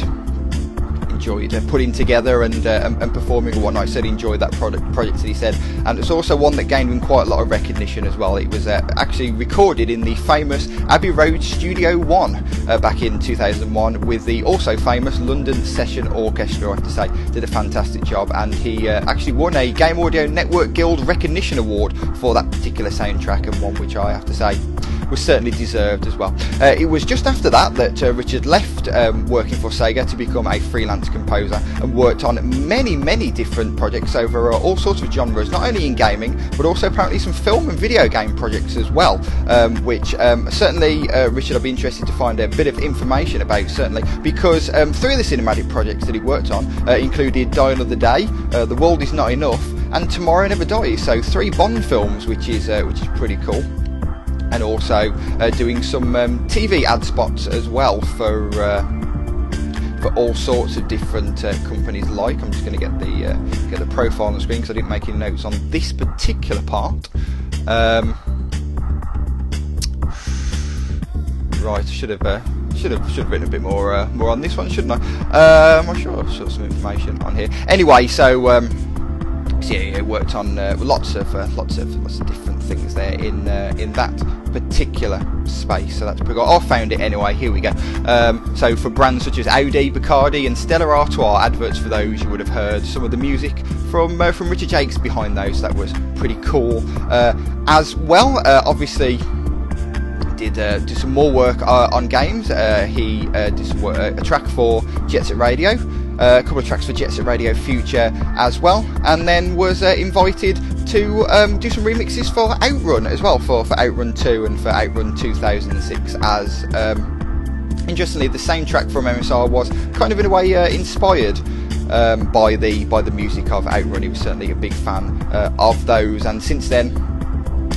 enjoyed putting together and, uh, and, and performing and whatnot. He said enjoyed that product, project, that he said. And it's also one that gained him quite a lot of recognition as well. It was uh, actually recorded in the famous Abbey Road Studio 1 uh, back in 2001 with the also famous London Session Orchestra, I have to say. Did a fantastic job and he actually won a Game Audio Network Guild Recognition Award for that particular soundtrack and one which I have to say was certainly deserved as well. Uh, it was just after that that uh, Richard left um, working for Sega to become a freelance composer and worked on many, many different projects over uh, all sorts of genres, not only in gaming but also apparently some film and video game projects as well. Um, which um, certainly, uh, Richard, I'd be interested to find a bit of information about certainly because um, three of the cinematic projects that he worked on uh, included Die Another Day, uh, The World Is Not Enough, and Tomorrow Never Dies. So three Bond films, which is which is pretty cool and also uh, doing some um, TV ad spots as well for uh, for all sorts of different uh, companies. Like I'm just going to get the uh, get the profile on the screen because I didn't make any notes on this particular part. Um, right, should have. Uh, should have should have written a bit more uh, more on this one, shouldn't I? Um, I'm sure I've got some information on here. Anyway, so um, yeah, it worked on uh, lots of uh, lots of lots of different things there in uh, in that particular space. So that's pretty good. I found it anyway. Here we go. Um, so for brands such as Audi, Bacardi, and Stella Artois, adverts for those you would have heard some of the music from uh, from Richard Jacques behind those. That was pretty cool uh, as well. Uh, obviously did uh, did some more work uh, on games. Uh, he did some work, a track for Jet Set Radio, a couple of tracks for Jet Set Radio Future as well, and then was invited to um, do some remixes for Outrun as well, for, for Outrun 2 and for Outrun 2006 as. Um, interestingly, the soundtrack from MSR was kind of in a way inspired um, by the by the music of Outrun. He was certainly a big fan uh, of those, and since then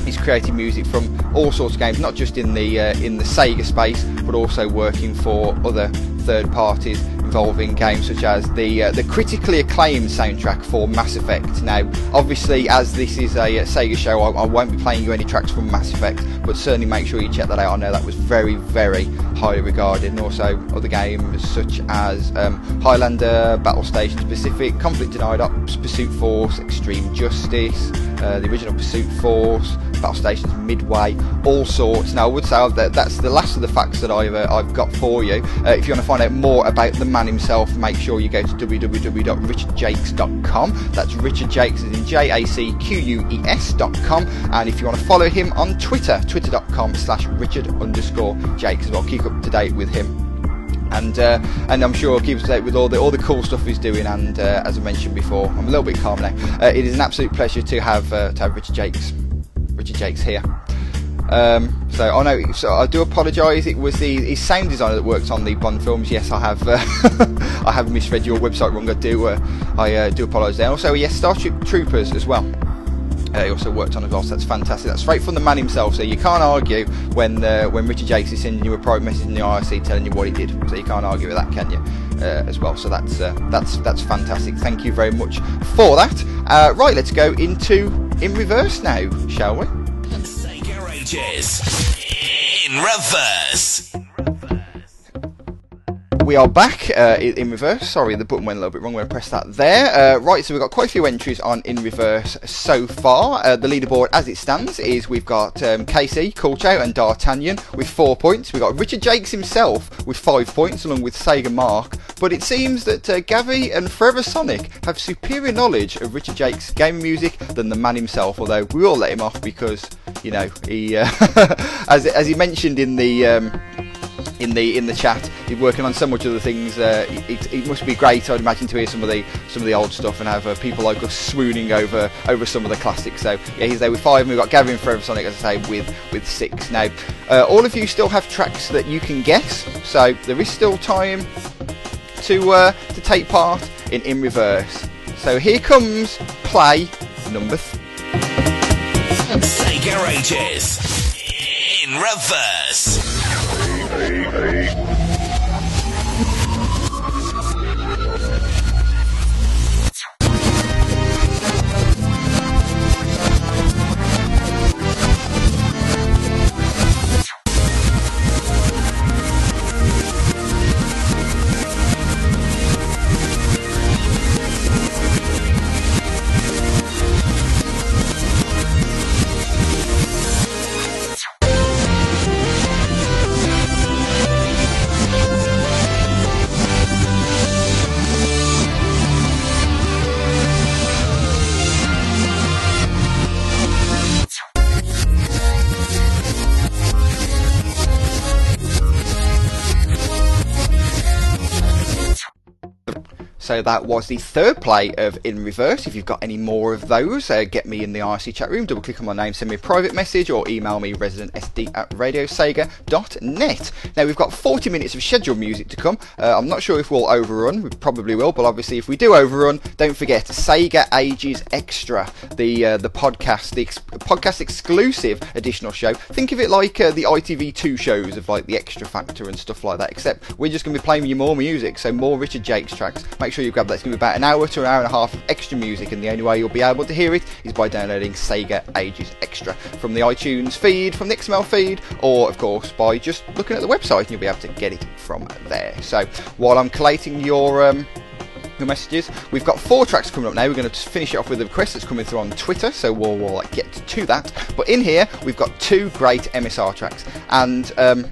he's created music from all sorts of games, not just in the uh, in the Sega space, but also working for other third parties involving games such as the uh, the critically acclaimed soundtrack for Mass Effect. Now, obviously, as this is a uh, Sega show, I, I, won't be playing you any tracks from Mass Effect, but certainly make sure you check that out. I know that was very, very highly regarded, and also other games such as um, Highlander, Battlestations Pacific, Conflict Denied Ops, Pursuit Force, Extreme Justice, uh, the original Pursuit Force. Battlestations Midway, all sorts. Now, I would say that that's the last of the facts that I've uh, I've got for you. Uh, if you want to find out more about the man himself, make sure you go to www.richardjacques.com. That's Richard Jacques, in J A C Q U E S.com. And if you want to follow him on Twitter, twitter.com slash Richard underscore Jacques as well. Keep up to date with him and uh, and I'm sure keep up with all the all the cool stuff he's doing. And uh, as I mentioned before, I'm a little bit calm now. Uh, it is an absolute pleasure to have uh, to have Richard Jacques, Richard Jacques here. Um, so I know. So I do apologise. It was the his sound designer that worked on the Bond films. Yes, I have. Uh, [laughs] I have misread your website wrong. I do. Uh, I do apologise there. Also, yes, Starship Troopers as well. Uh, he also worked on well, so that's fantastic. That's straight from the man himself, so you can't argue when uh, when Richard Jacques is sending you a private message in the IRC telling you what he did. So you can't argue with that, can you? Uh, as well, so that's uh, that's that's fantastic. Thank you very much for that. Uh, right, let's go into in reverse now, shall we? Sega in reverse we are back uh, in reverse. Sorry, the button went a little bit wrong when I pressed that there. Uh, right, so we've got quite a few entries on in reverse so far. Uh, the leaderboard as it stands is we've got um, Casey, Kulcho, and D'Artagnan with four points. We've got Richard Jacques himself with five points, along with Sega Mark. But it seems that uh, Gavi and Forever Sonic have superior knowledge of Richard Jacques' game music than the man himself, although we all let him off because, you know, he, uh, [laughs] as, as he mentioned in the. Um, in the in the chat. He's working on so much other things. Uh, it, it must be great, I'd imagine, to hear some of the some of the old stuff and have uh, people like us swooning over over some of the classics. So yeah, he's there with five, and we've got Gavin Forever Sonic, as I say, with with six. Now, uh, all of you still have tracks that you can guess, so there is still time to uh, to take part in in reverse. So here comes play number. Th- Sega Ages in reverse. Hey, hey. So that was the third play of In Reverse. If you've got any more of those, uh, get me in the IRC chat room, double click on my name, send me a private message, or email me residentsd at radiosega.net. Now we've got 40 minutes of scheduled music to come. Uh, I'm not sure if we'll overrun, we probably will, but obviously if we do overrun, don't forget Sega Ages Extra, the uh, the podcast, the ex- podcast exclusive additional show. Think of it like uh, the ITV2 shows of like the Extra Factor and stuff like that, except we're just going to be playing you more music, so more Richard Jacques tracks. Make sure you grab that. It's going to be about an hour to an hour and a half of extra music, and the only way you'll be able to hear it is by downloading Sega Ages Extra from the iTunes feed, from the XML feed, or of course by just looking at the website, and you'll be able to get it from there. So while I'm collating your um, your messages. We've got four tracks coming up now. We're going to finish it off with a request that's coming through on Twitter, so we'll, we'll get to that. But in here, we've got two great MSR tracks, and um,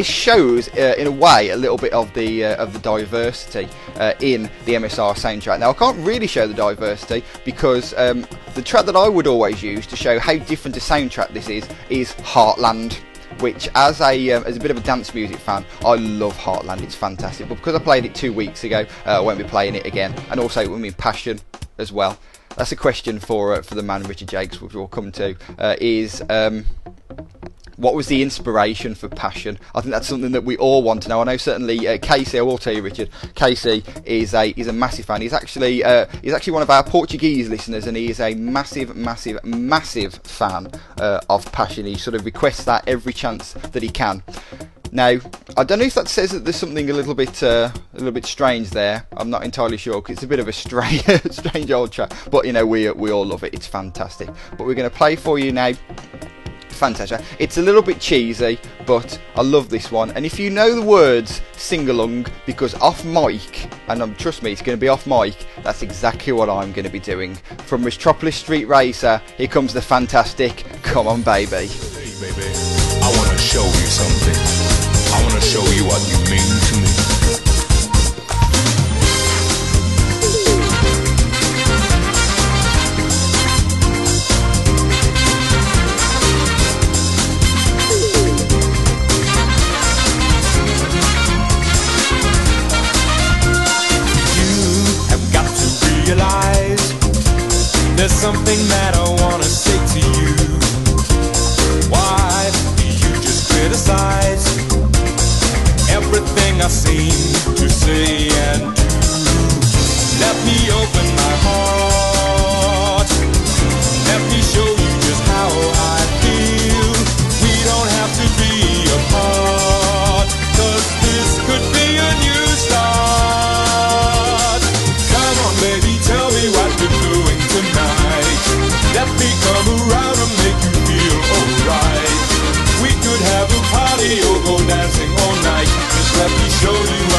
this shows, uh, in a way, a little bit of the uh, of the diversity uh, in the MSR soundtrack. Now, I can't really show the diversity because um, the track that I would always use to show how different a soundtrack this is is Heartland which as a um, as a bit of a dance music fan, I love Heartland. It's fantastic. But because I played it two weeks ago, uh, I won't be playing it again. And also, I mean, Passion as well. That's a question for uh, for the man Richard Jacques, which we'll come to. Uh, is um, what was the inspiration for Passion? I think that's something that we all want to know. I know certainly uh, Casey. I will tell you, Richard. Casey is a is a massive fan. He's actually uh, he's actually one of our Portuguese listeners, and he is a massive, massive, massive fan uh, of Passion. He sort of requests that every chance that he can. Now, I don't know if that says that there's something a little bit uh, a little bit strange there. I'm not entirely sure because it's a bit of a strange, [laughs] strange old track. But you know, we we all love it. It's fantastic. But we're going to play for you now fantastic. It's a little bit cheesy, but I love this one. And if you know the words sing along, because off mic, and um, trust me, it's going to be off mic, that's exactly what I'm going to be doing. From Metropolis Street Racer, here comes the fantastic Come On Baby. Hey, baby, I want to show you something. I want to show you what you mean to something that I wanna say to you. Why do you just criticize everything I seem to say and do? Let me open let me show you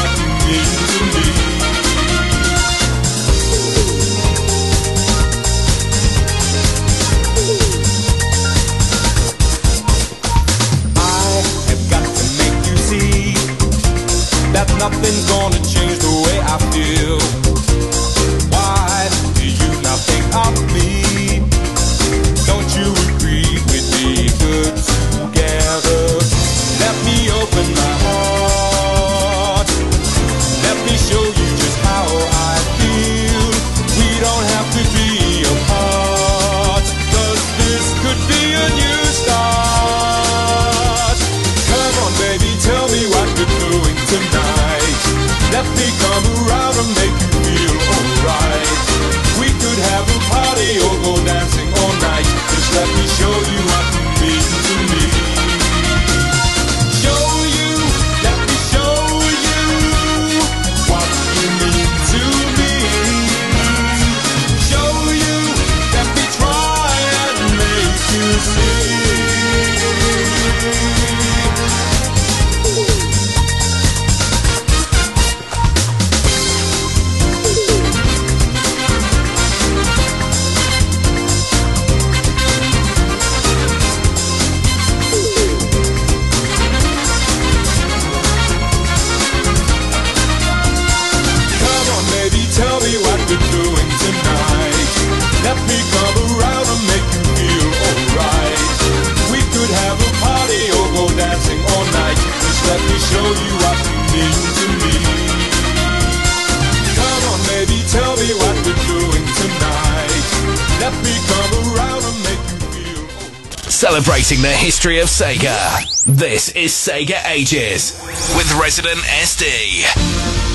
history of Sega. This is Sega Ages with Resident SD.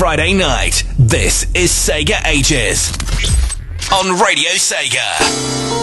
Friday night. This is Sega Ages on Radio Sega.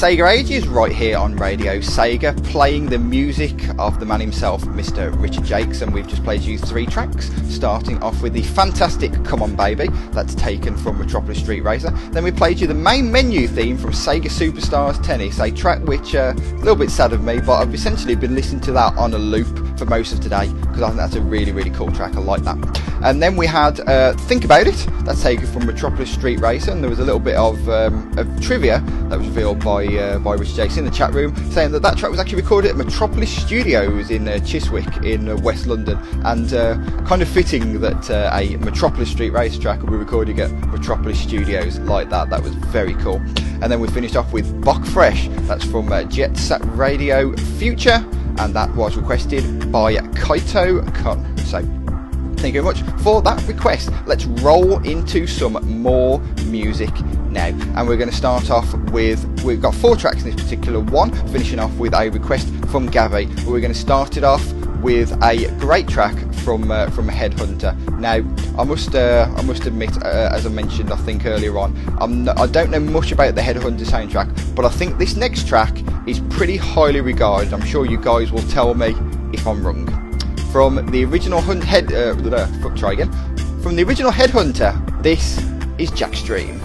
Sega Ages right here on Radio Sega, playing the music of the man himself, Mr. Richard Jacques, and we've just played you three tracks, starting off with the fantastic Come On Baby, that's taken from Metropolis Street Racer. Then we played you the main menu theme from Sega Superstars Tennis, a track which uh, a little bit sad of me, but I've essentially been listening to that on a loop for most of today because I think that's a really, really cool track. I like that. And then we had uh, Think About It, that's taken from Metropolis Street Racer, and there was a little bit of, um, of trivia that was revealed by uh, by Richard Jacques in the chat room, saying that that track was actually recorded at Metropolis Studios in uh, Chiswick in uh, West London, and uh, kind of fitting that uh, a Metropolis Street Racer track will be recording at Metropolis Studios like that. That was very cool. And then we finished off with Bok Fresh, that's from Jet Set Radio Future, and that was requested by Kaito Kun. So Thank you very much for that request. Let's roll into some more music now. And we're going to start off with, we've got four tracks in this particular one, finishing off with a request from Gabby. We're going to start it off with a great track from uh, from Headhunter. Now, I must uh, I must admit, uh, as I mentioned, I think earlier on, I'm no, I don't know much about the Headhunter soundtrack, but I think this next track is pretty highly regarded. I'm sure you guys will tell me if I'm wrong. From the original Hunt Head, uh, try again. From the original Headhunter, this is Jack's Dream.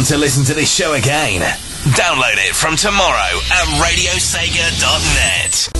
Want to listen to this show again? Download it from tomorrow at radiosega.net.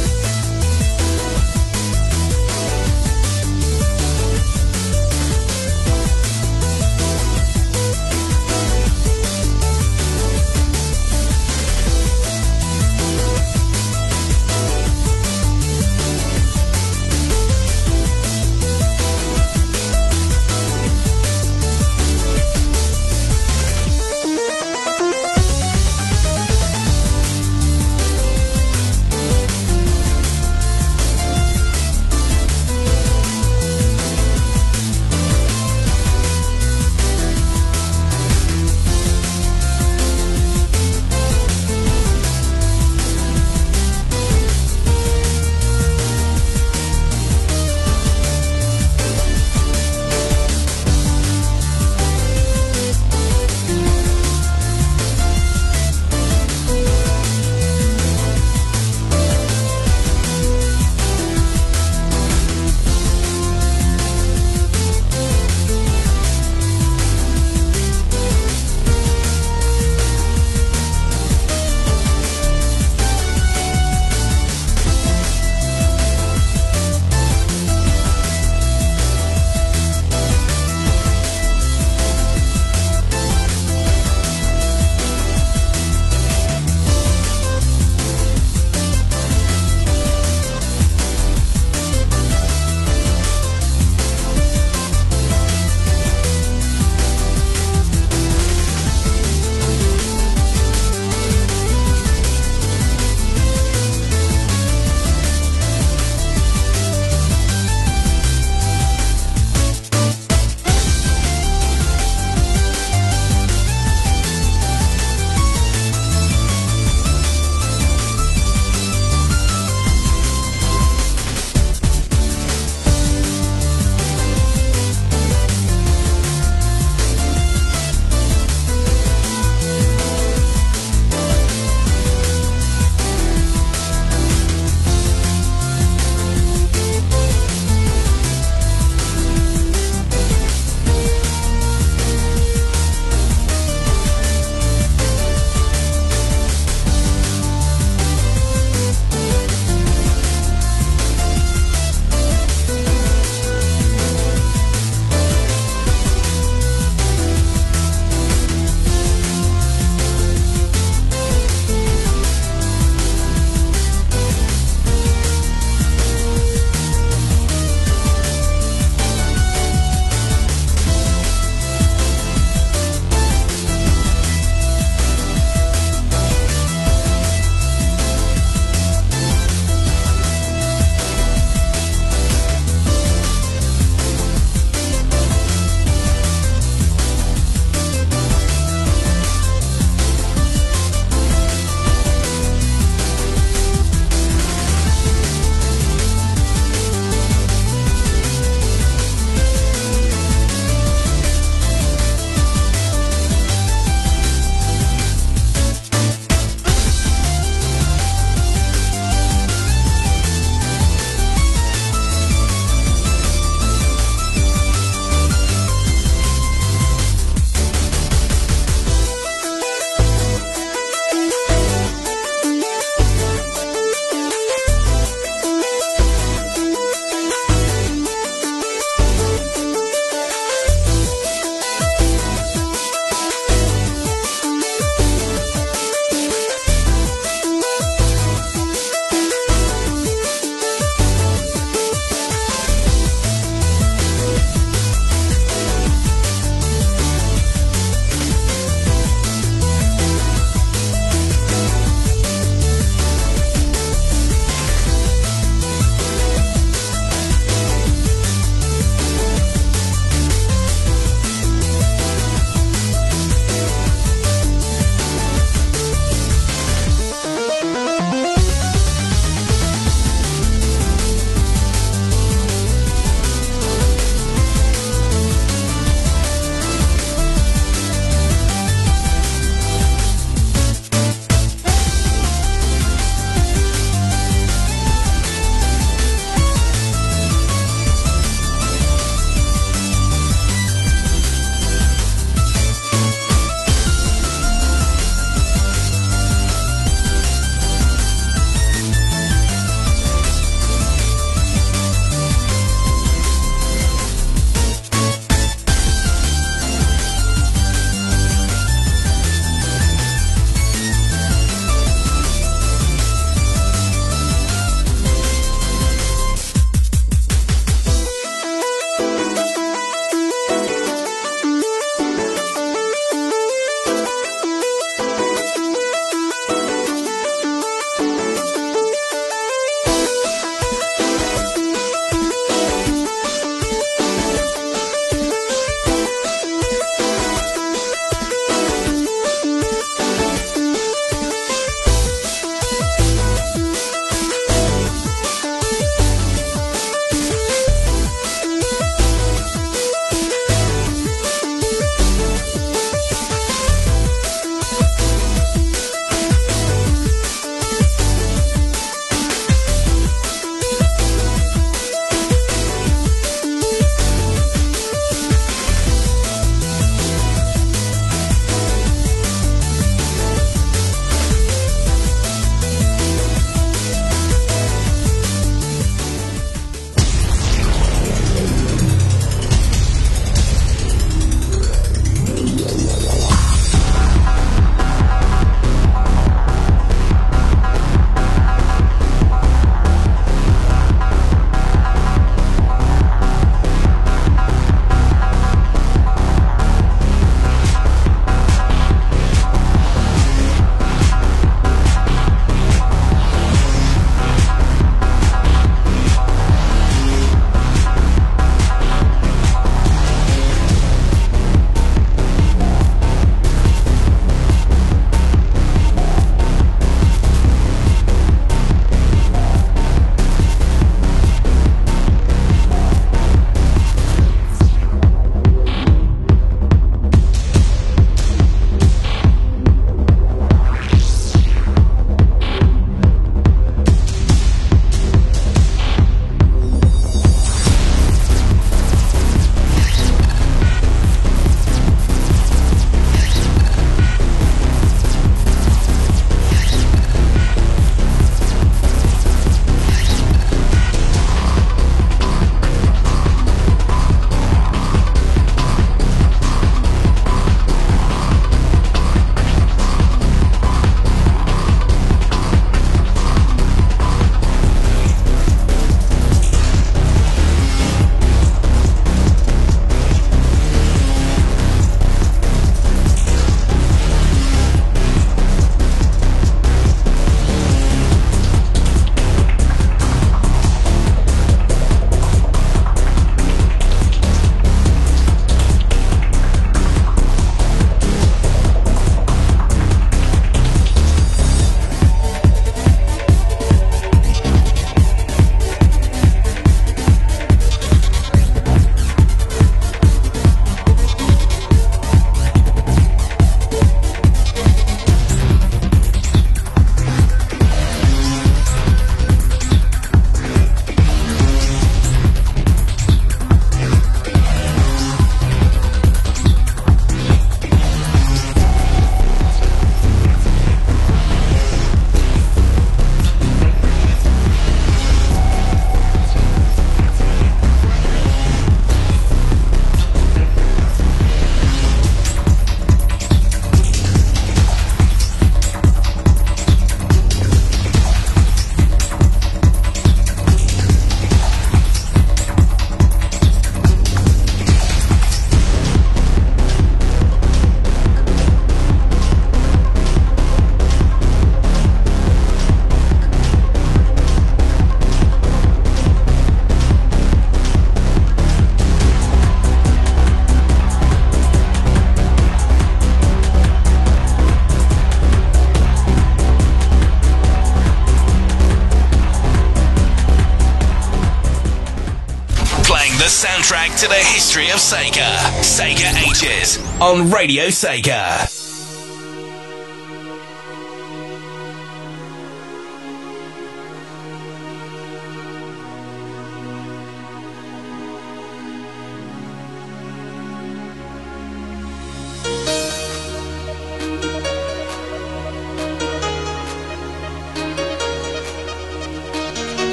soundtrack to the history of Sega. Sega Ages on Radio Sega.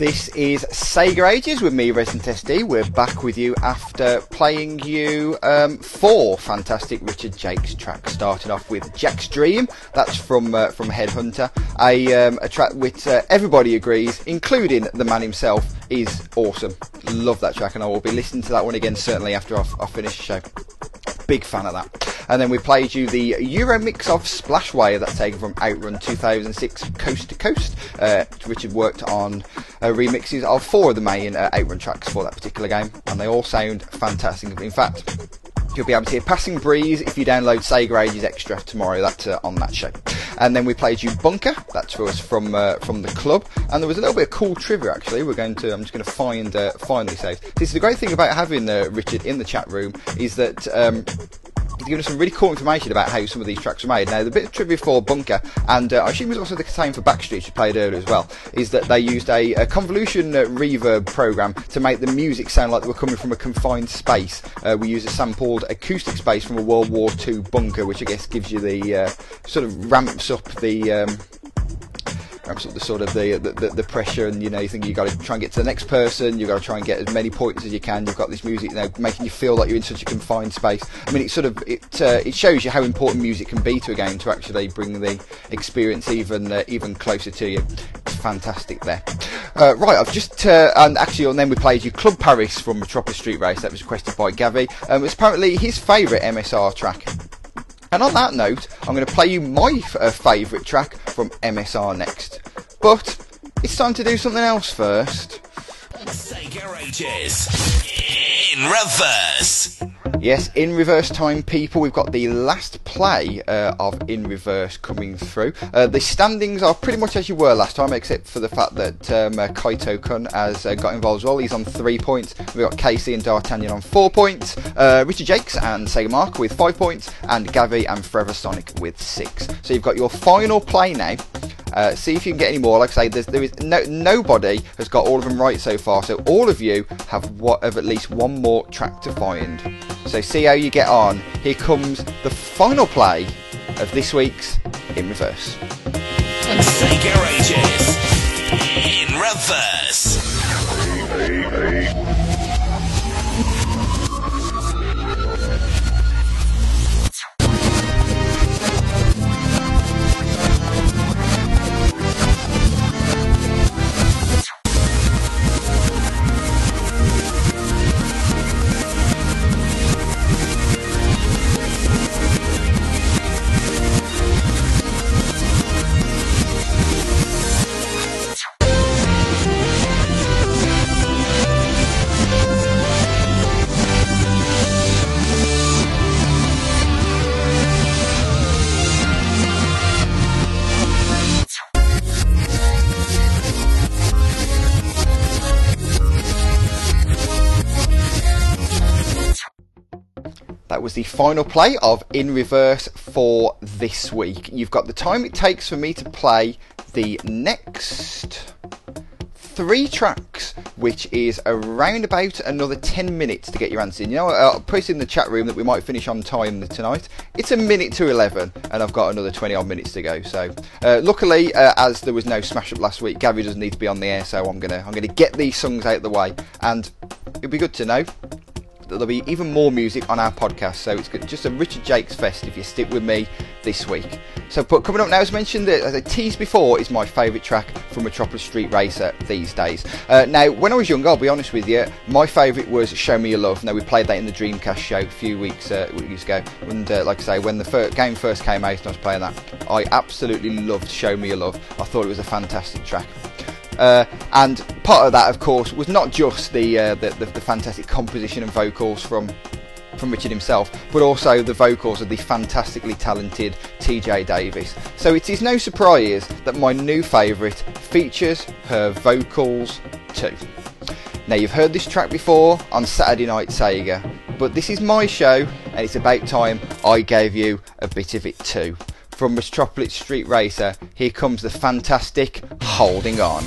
This is Sega Ages with me, Resident SD. We're back with you after playing you um, four fantastic Richard Jacques tracks. Starting off with Jack's Dream, that's from uh, from Headhunter, a, um, a track which uh, everybody agrees, including the man himself, is awesome. Love that track, and I will be listening to that one again certainly after I've finished the show. Big fan of that. And then we played you the Euro mix of Splashwave that's taken from Outrun 2006 Coast to Coast. Uh, Richard worked on uh, remixes of four of the main uh, Outrun tracks for that particular game, and they all sound fantastic. In fact, You'll be able to hear Passing Breeze if you download Sega Ages Extra tomorrow. That's uh, on that show. And then we played you Bunker. That's for us from uh, from the club. And there was a little bit of cool trivia actually. We're going to. I'm just going to find uh, find these. This is the great thing about having uh, Richard in the chat room is that. Um, given us some really cool information about how some of these tracks were made. Now, the bit of trivia for Bunker, and uh, I assume it was also the same for Backstreet, you played earlier as well, is that they used a, a convolution uh, reverb program to make the music sound like they were coming from a confined space. Uh, we used a sampled acoustic space from a World War II bunker, which I guess gives you the uh, sort of ramps up the. Um, the sort of the, the, the pressure and you know you think you've got to try and get to the next person you've got to try and get as many points as you can you've got this music you know making you feel like you're in such a confined space. I mean it sort of it uh, it shows you how important music can be to a game to actually bring the experience even uh, even closer to you. Fantastic there. Uh, right I've just uh, and actually and then we played you Club Paris from Metropolis Street Race that was requested by Gavi. Um, it's apparently his favourite MSR track and on that note, I'm going to play you my uh, favourite track from MSR next. But it's time to do something else first. Sega Ages in reverse. Yes, in reverse time, people. We've got the last play uh, of In Reverse coming through. Uh, the standings are pretty much as you were last time, except for the fact that um, uh, Kaito Kun has uh, got involved as well. He's on three points. We've got Casey and D'Artagnan on four points. Uh, Richard Jacques and Sega Mark with five points, and Gavi and Forever Sonic with six. So you've got your final play now. Uh, see if you can get any more. Like I say, there is no nobody has got all of them right so far. So all of you have what have at least one more track to find. So see how you get on. Here comes the final play of this week's In Reverse. Sega Ages in reverse. Was the final play of In Reverse for this week. You've got the time it takes for me to play the next three tracks, which is around about another 10 minutes to get your answer in. You know, I'll put in the chat room that we might finish on time tonight. It's a minute to 11, and I've got another 20 odd minutes to go. So, uh, luckily, uh, as there was no smash up last week, Gary doesn't need to be on the air, so I'm gonna I'm gonna get these songs out of the way, and it'll be good to know there'll be even more music on our podcast. So it's just a Richard Jacques fest if you stick with me this week. So, but coming up now, as mentioned, as I teased before, is my favourite track from Metropolis Street Racer these days. Uh, now, when I was young, I'll be honest with you, my favourite was Show Me Your Love. Now, we played that in the Dreamcast show a few weeks, uh, weeks ago. And uh, like I say, when the fir- game first came out and I was playing that, I absolutely loved Show Me Your Love. I thought it was a fantastic track. Uh, and part of that, of course, was not just the, uh, the, the the fantastic composition and vocals from from Richard himself, but also the vocals of the fantastically talented TJ Davis. So it is no surprise that my new favourite features her vocals too. Now you've heard this track before on Saturday Night Sega, but this is my show and it's about time I gave you a bit of it too. From Metropolis Street Racer, here comes the fantastic Holding On.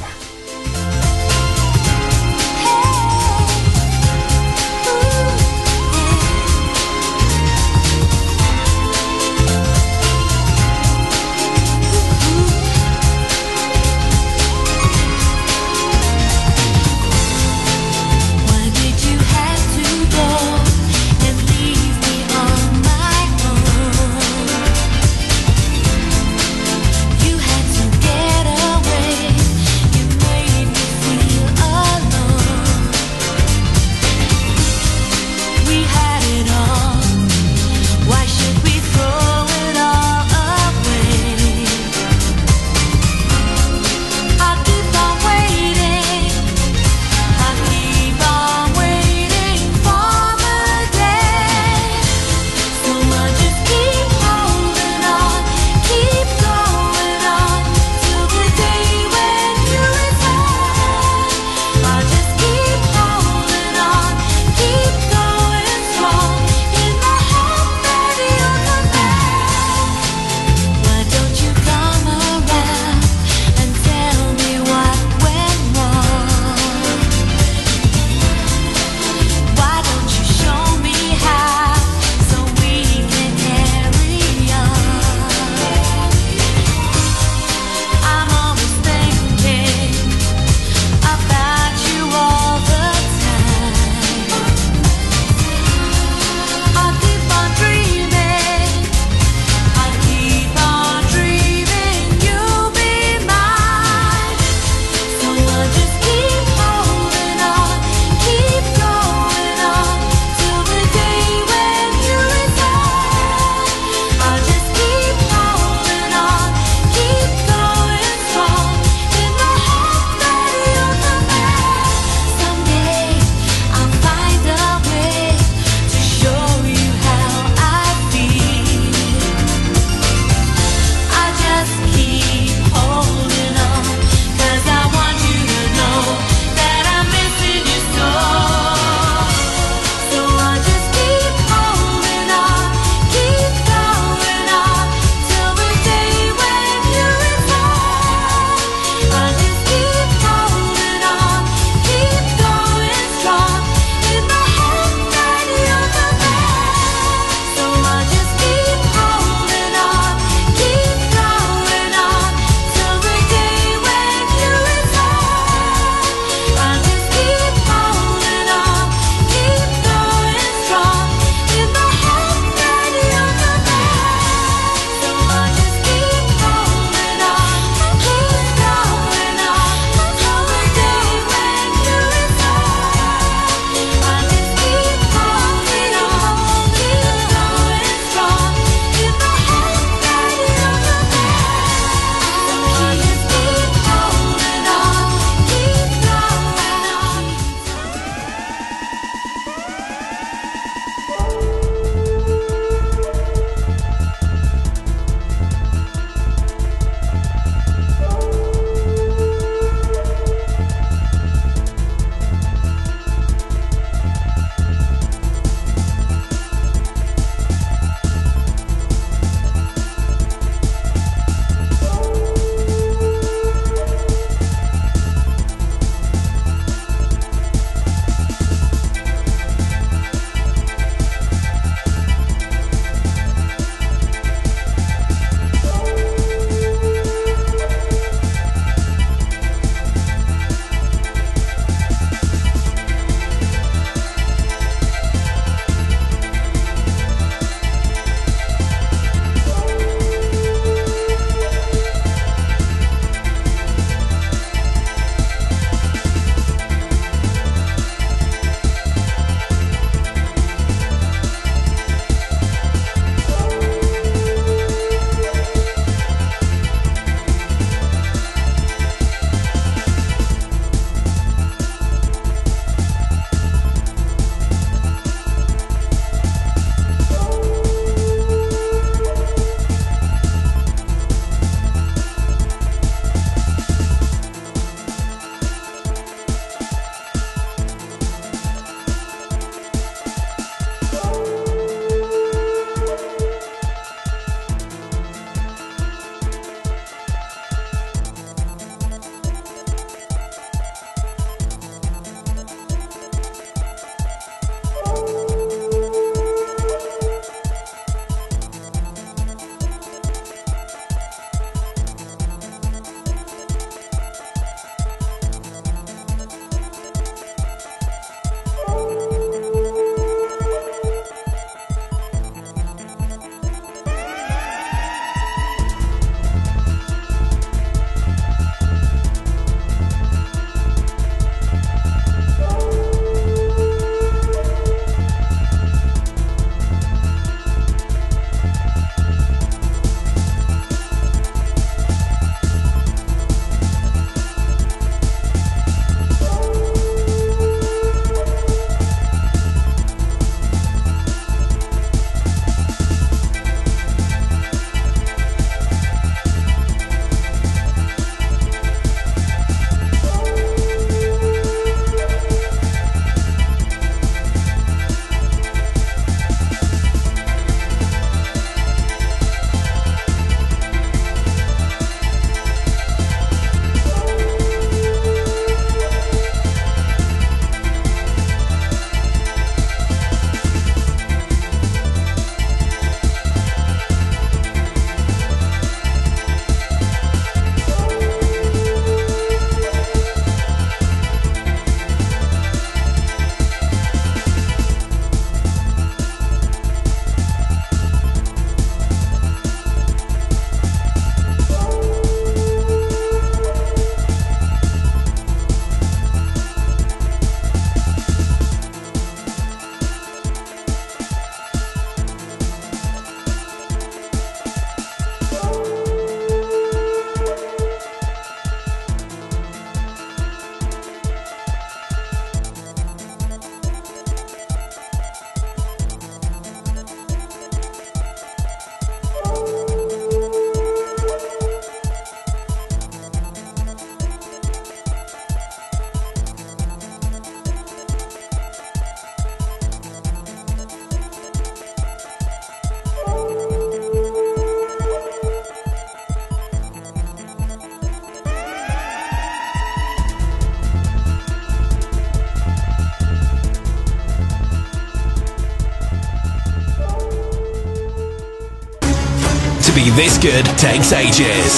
This good takes ages.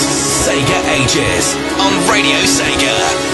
Sega Ages on Radio Sega.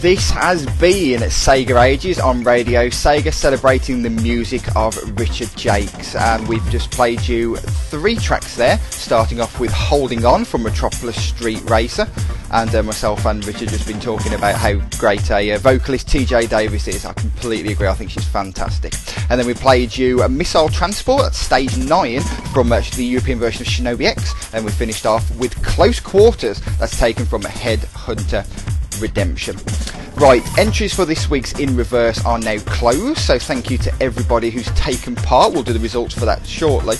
This has been Sega Ages on Radio Sega celebrating the music of Richard Jacques and we've just played you three tracks there starting off with Holding On from Metropolis Street Racer and uh, myself and Richard just been talking about how great a uh, vocalist TJ Davis is. I completely agree. I think she's fantastic. And then we played you Missile Transport at stage 9 from uh, the European version of Shinobi X and we finished off with Close Quarters that's taken from Headhunter Redemption. Right, entries for this week's In Reverse are now closed, so thank you to everybody who's taken part. We'll do the results for that shortly.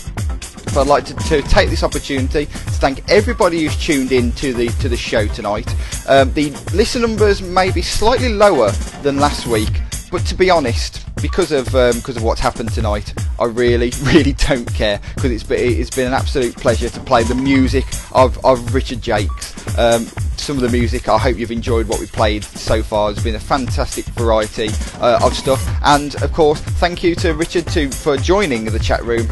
But I'd like to, to take this opportunity to thank everybody who's tuned in to the to the show tonight. Um, the listen numbers may be slightly lower than last week, but to be honest, because of um, because of what's happened tonight, I really [laughs] really don't care because it's been it's been an absolute pleasure to play the music of, of Richard Jacques. Um, some of the music. I hope you've enjoyed what we've played so far. It's been a fantastic variety uh, of stuff, and of course, thank you to Richard too for joining the chat room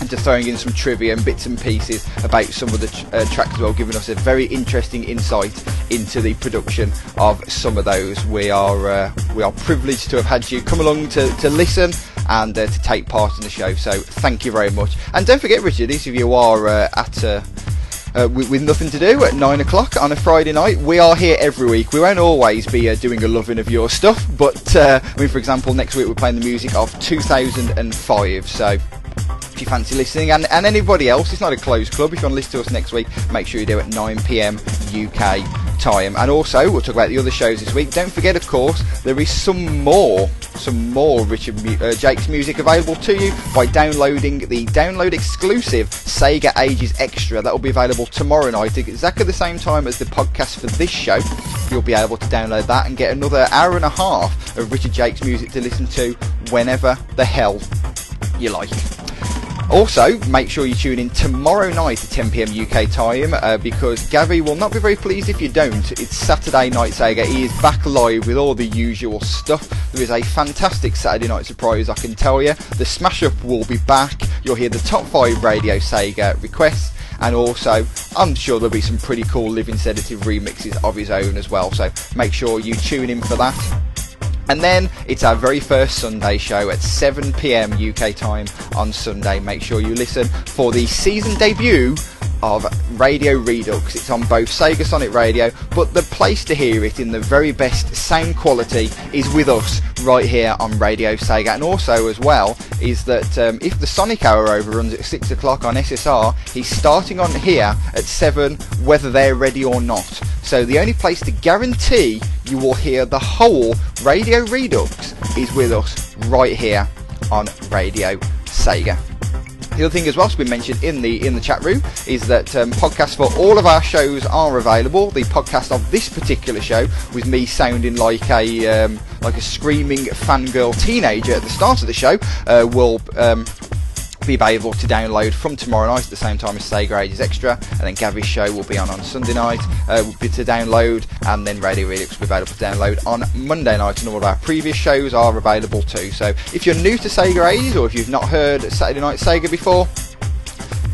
and to throwing in some trivia and bits and pieces about some of the tr- uh, tracks as well, giving us a very interesting insight into the production of some of those. We are uh, we are privileged to have had you come along to, to listen and uh, to take part in the show. So thank you very much, and don't forget, Richard, these of you are uh, at. Uh, uh, with, with, nothing to do at 9 o'clock on a Friday night. We are here every week. We won't always be uh, doing a loving of your stuff, but uh, I mean, for example, next week we're playing the music of 2005. So if you fancy listening, and, and anybody else, it's not a closed club. If you want to listen to us next week, make sure you do it at 9 pm UK time. And also, we'll talk about the other shows this week. Don't forget, of course, there is some more, some more Richard uh, Jacques's music available to you by downloading the download exclusive Sega Ages Extra. That will be available tomorrow night, exactly the same time as the podcast for this show. You'll be able to download that and get another hour and a half of Richard Jacques's music to listen to whenever the hell you like. Also, make sure you tune in tomorrow night at 10pm UK time uh, because Gary will not be very pleased if you don't. It's Saturday Night Sega. He is back live with all the usual stuff. There is a fantastic Saturday night surprise, I can tell you. The Smash Up will be back. You'll hear the top 5 Radio Sega requests and also I'm sure there'll be some pretty cool Living Sedative remixes of his own as well. So make sure you tune in for that. And then it's our very first Sunday show at 7pm UK time on Sunday. Make sure you listen for the season debut of Radio Redux. It's on both Sega Sonic Radio, but the place to hear it in the very best sound quality is with us right here on Radio Sega. And also, as well, is that um, if the Sonic Hour overruns at 6 o'clock on SSR, he's starting on here at 7, whether they're ready or not. So the only place to guarantee you will hear the whole Radio Redux is with us right here on Radio Sega. The other thing as well to be mentioned in the in the chat room is that um, podcasts for all of our shows are available. The podcast of this particular show, with me sounding like a um, like a screaming fangirl teenager at the start of the show, uh, will um, be available to download from tomorrow night at the same time as Sega Ages Extra, and then Gary's show will be on on Sunday night, uh, be to download, and then Radio Redux will be available to download on Monday night, and all of our previous shows are available too. So if you're new to Sega Ages, or if you've not heard Saturday Night Sega before,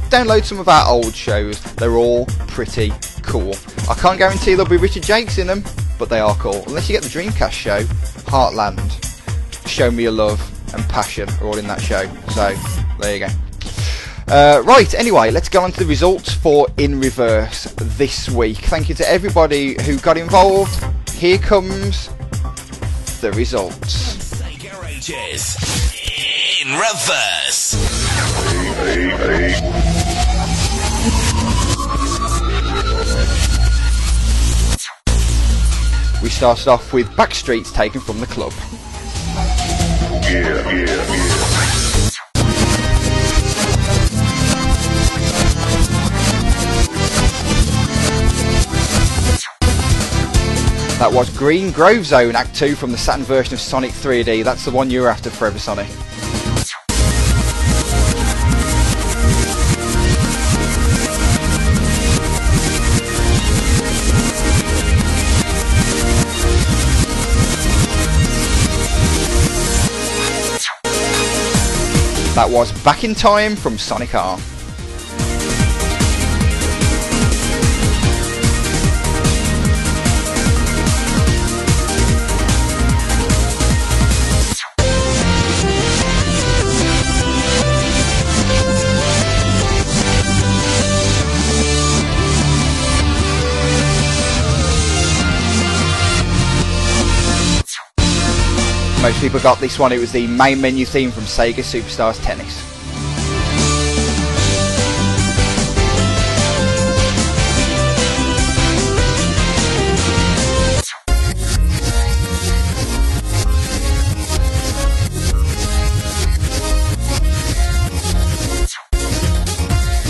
download some of our old shows. They're all pretty cool. I can't guarantee there'll be Richard Jacques in them, but they are cool. Unless you get the Dreamcast show, Heartland, Show Me Your Love, and Passion are all in that show. So there you go. Uh, right, anyway, let's go on to the results for In Reverse this week. Thank you to everybody who got involved. Here comes the results. In reverse. We started off with Backstreets taken from the club. That was Green Grove Zone Act 2 from the Saturn version of Sonic 3D. That's the one you were after, Forever Sonic. That was Back in Time from Sonic R. Most people got this one. It was the main menu theme from Sega Superstars Tennis.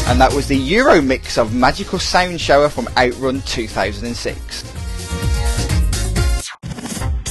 And that was the Euro mix of Magical Sound Shower from Outrun 2006.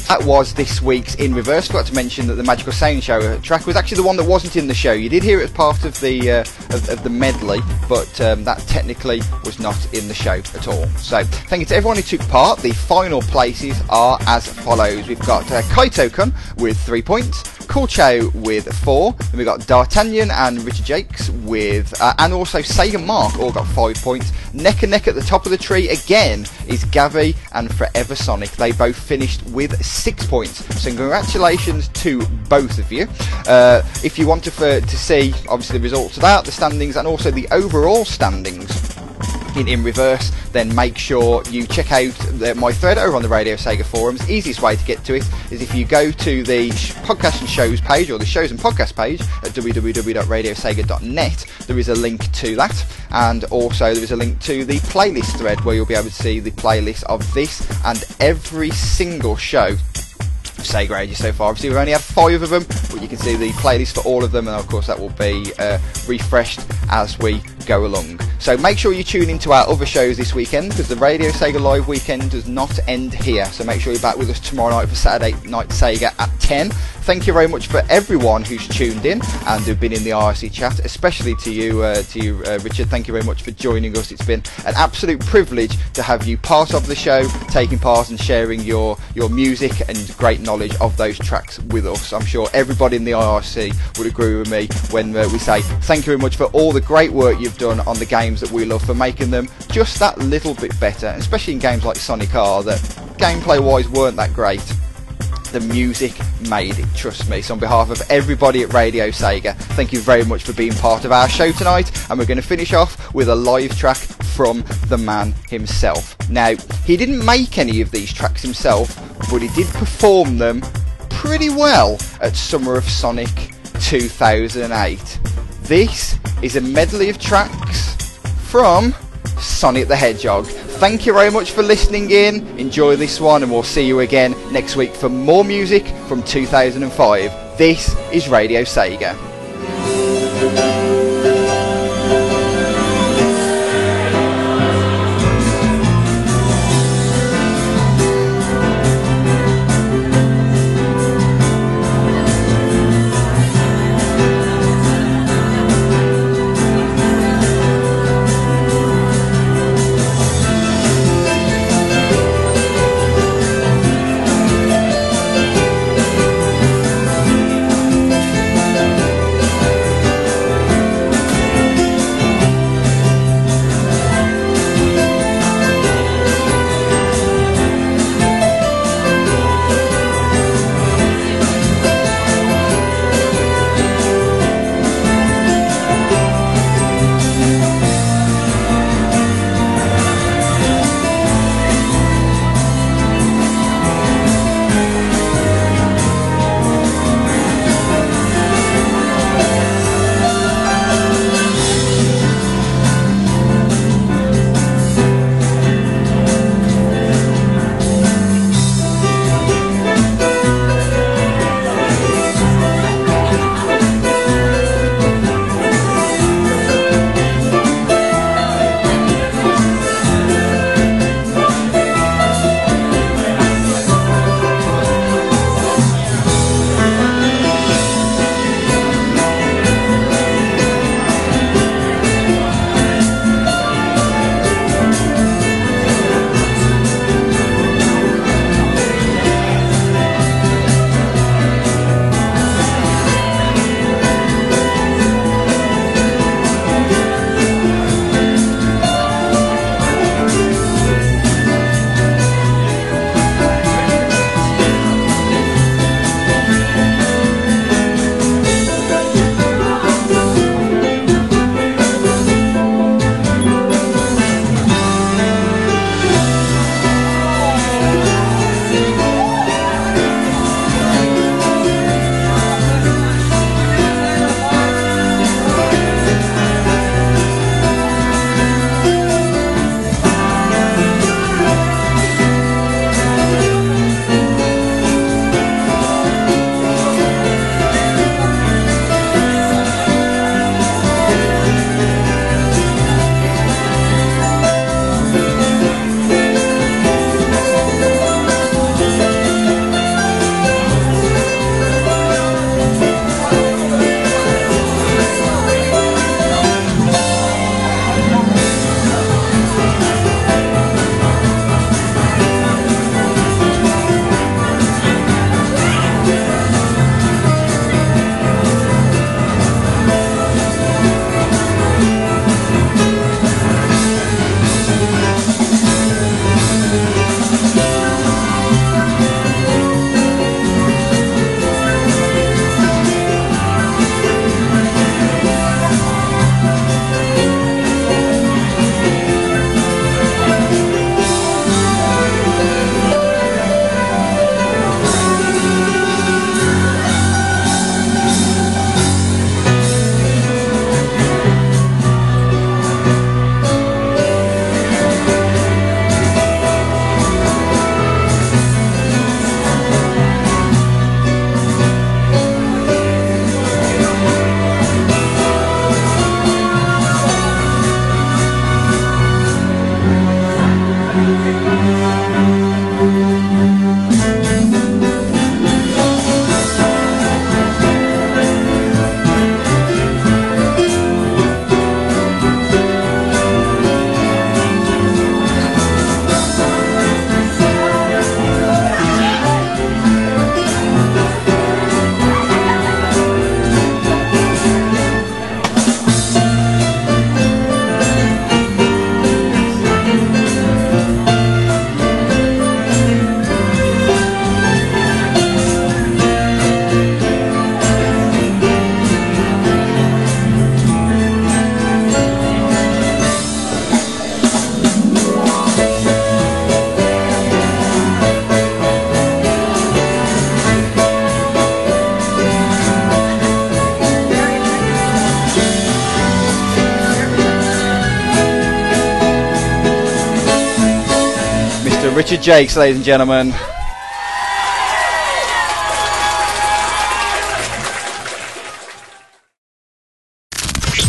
That was this week's In Reverse. Forgot to mention that the Magical Sound Shower track was actually the one that wasn't in the show. You did hear it as part of the uh, of, of the medley, but um, that technically was not in the show at all. So thank you to everyone who took part. The final places are as follows. We've got uh, Kaito-kun with three points. Cool Chow with four. Then we've got D'Artagnan and Richard Jacques with, uh, and also Sega Mark all got five points. Neck and neck at the top of the tree again is Gavi and Forever Sonic. They both finished with six points. So congratulations to both of you. Uh, if you want to, for, to see obviously the results of that, the standings, and also the overall standings in, in reverse, then make sure you check out the, my thread over on the Radio Sega forums. Easiest way to get to it is if you go to the podcast and shows page or the shows and podcast page at www.radiosega.net. There is a link to that, and also there is a link to the playlist thread where you'll be able to see the playlist of this and every single show Sega Ages so far. Obviously, we've only had five of them, but you can see the playlist for all of them, and of course, that will be uh, refreshed as we go along. So make sure you tune into our other shows this weekend because the Radio Sega Live weekend does not end here. So make sure you're back with us tomorrow night for Saturday Night Sega at 10. Thank you very much for everyone who's tuned in and who've been in the IRC chat, especially to you, uh, to you, uh, Richard. Thank you very much for joining us. It's been an absolute privilege to have you part of the show, taking part and sharing your your music and great knowledge of those tracks with us. I'm sure everybody in the IRC would agree with me when uh, we say thank you very much for all the great work you've done on the games that we love, for making them just that little bit better, especially in games like Sonic R that gameplay-wise weren't that great. The music made it, trust me. So on behalf of everybody at Radio Sega, thank you very much for being part of our show tonight. And we're going to finish off with a live track from the man himself. Now, he didn't make any of these tracks himself, but he did perform them pretty well at Summer of Sonic 2008. This is a medley of tracks from Sonic the Hedgehog. Thank you very much for listening in. Enjoy this one, and we'll see you again next week for more music from 2005. This is Radio Sega. Richard Jacques, ladies and gentlemen.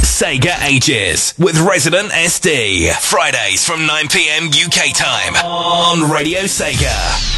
Sega Ages with Resident SD. Fridays from 9 pm UK time on Radio Sega.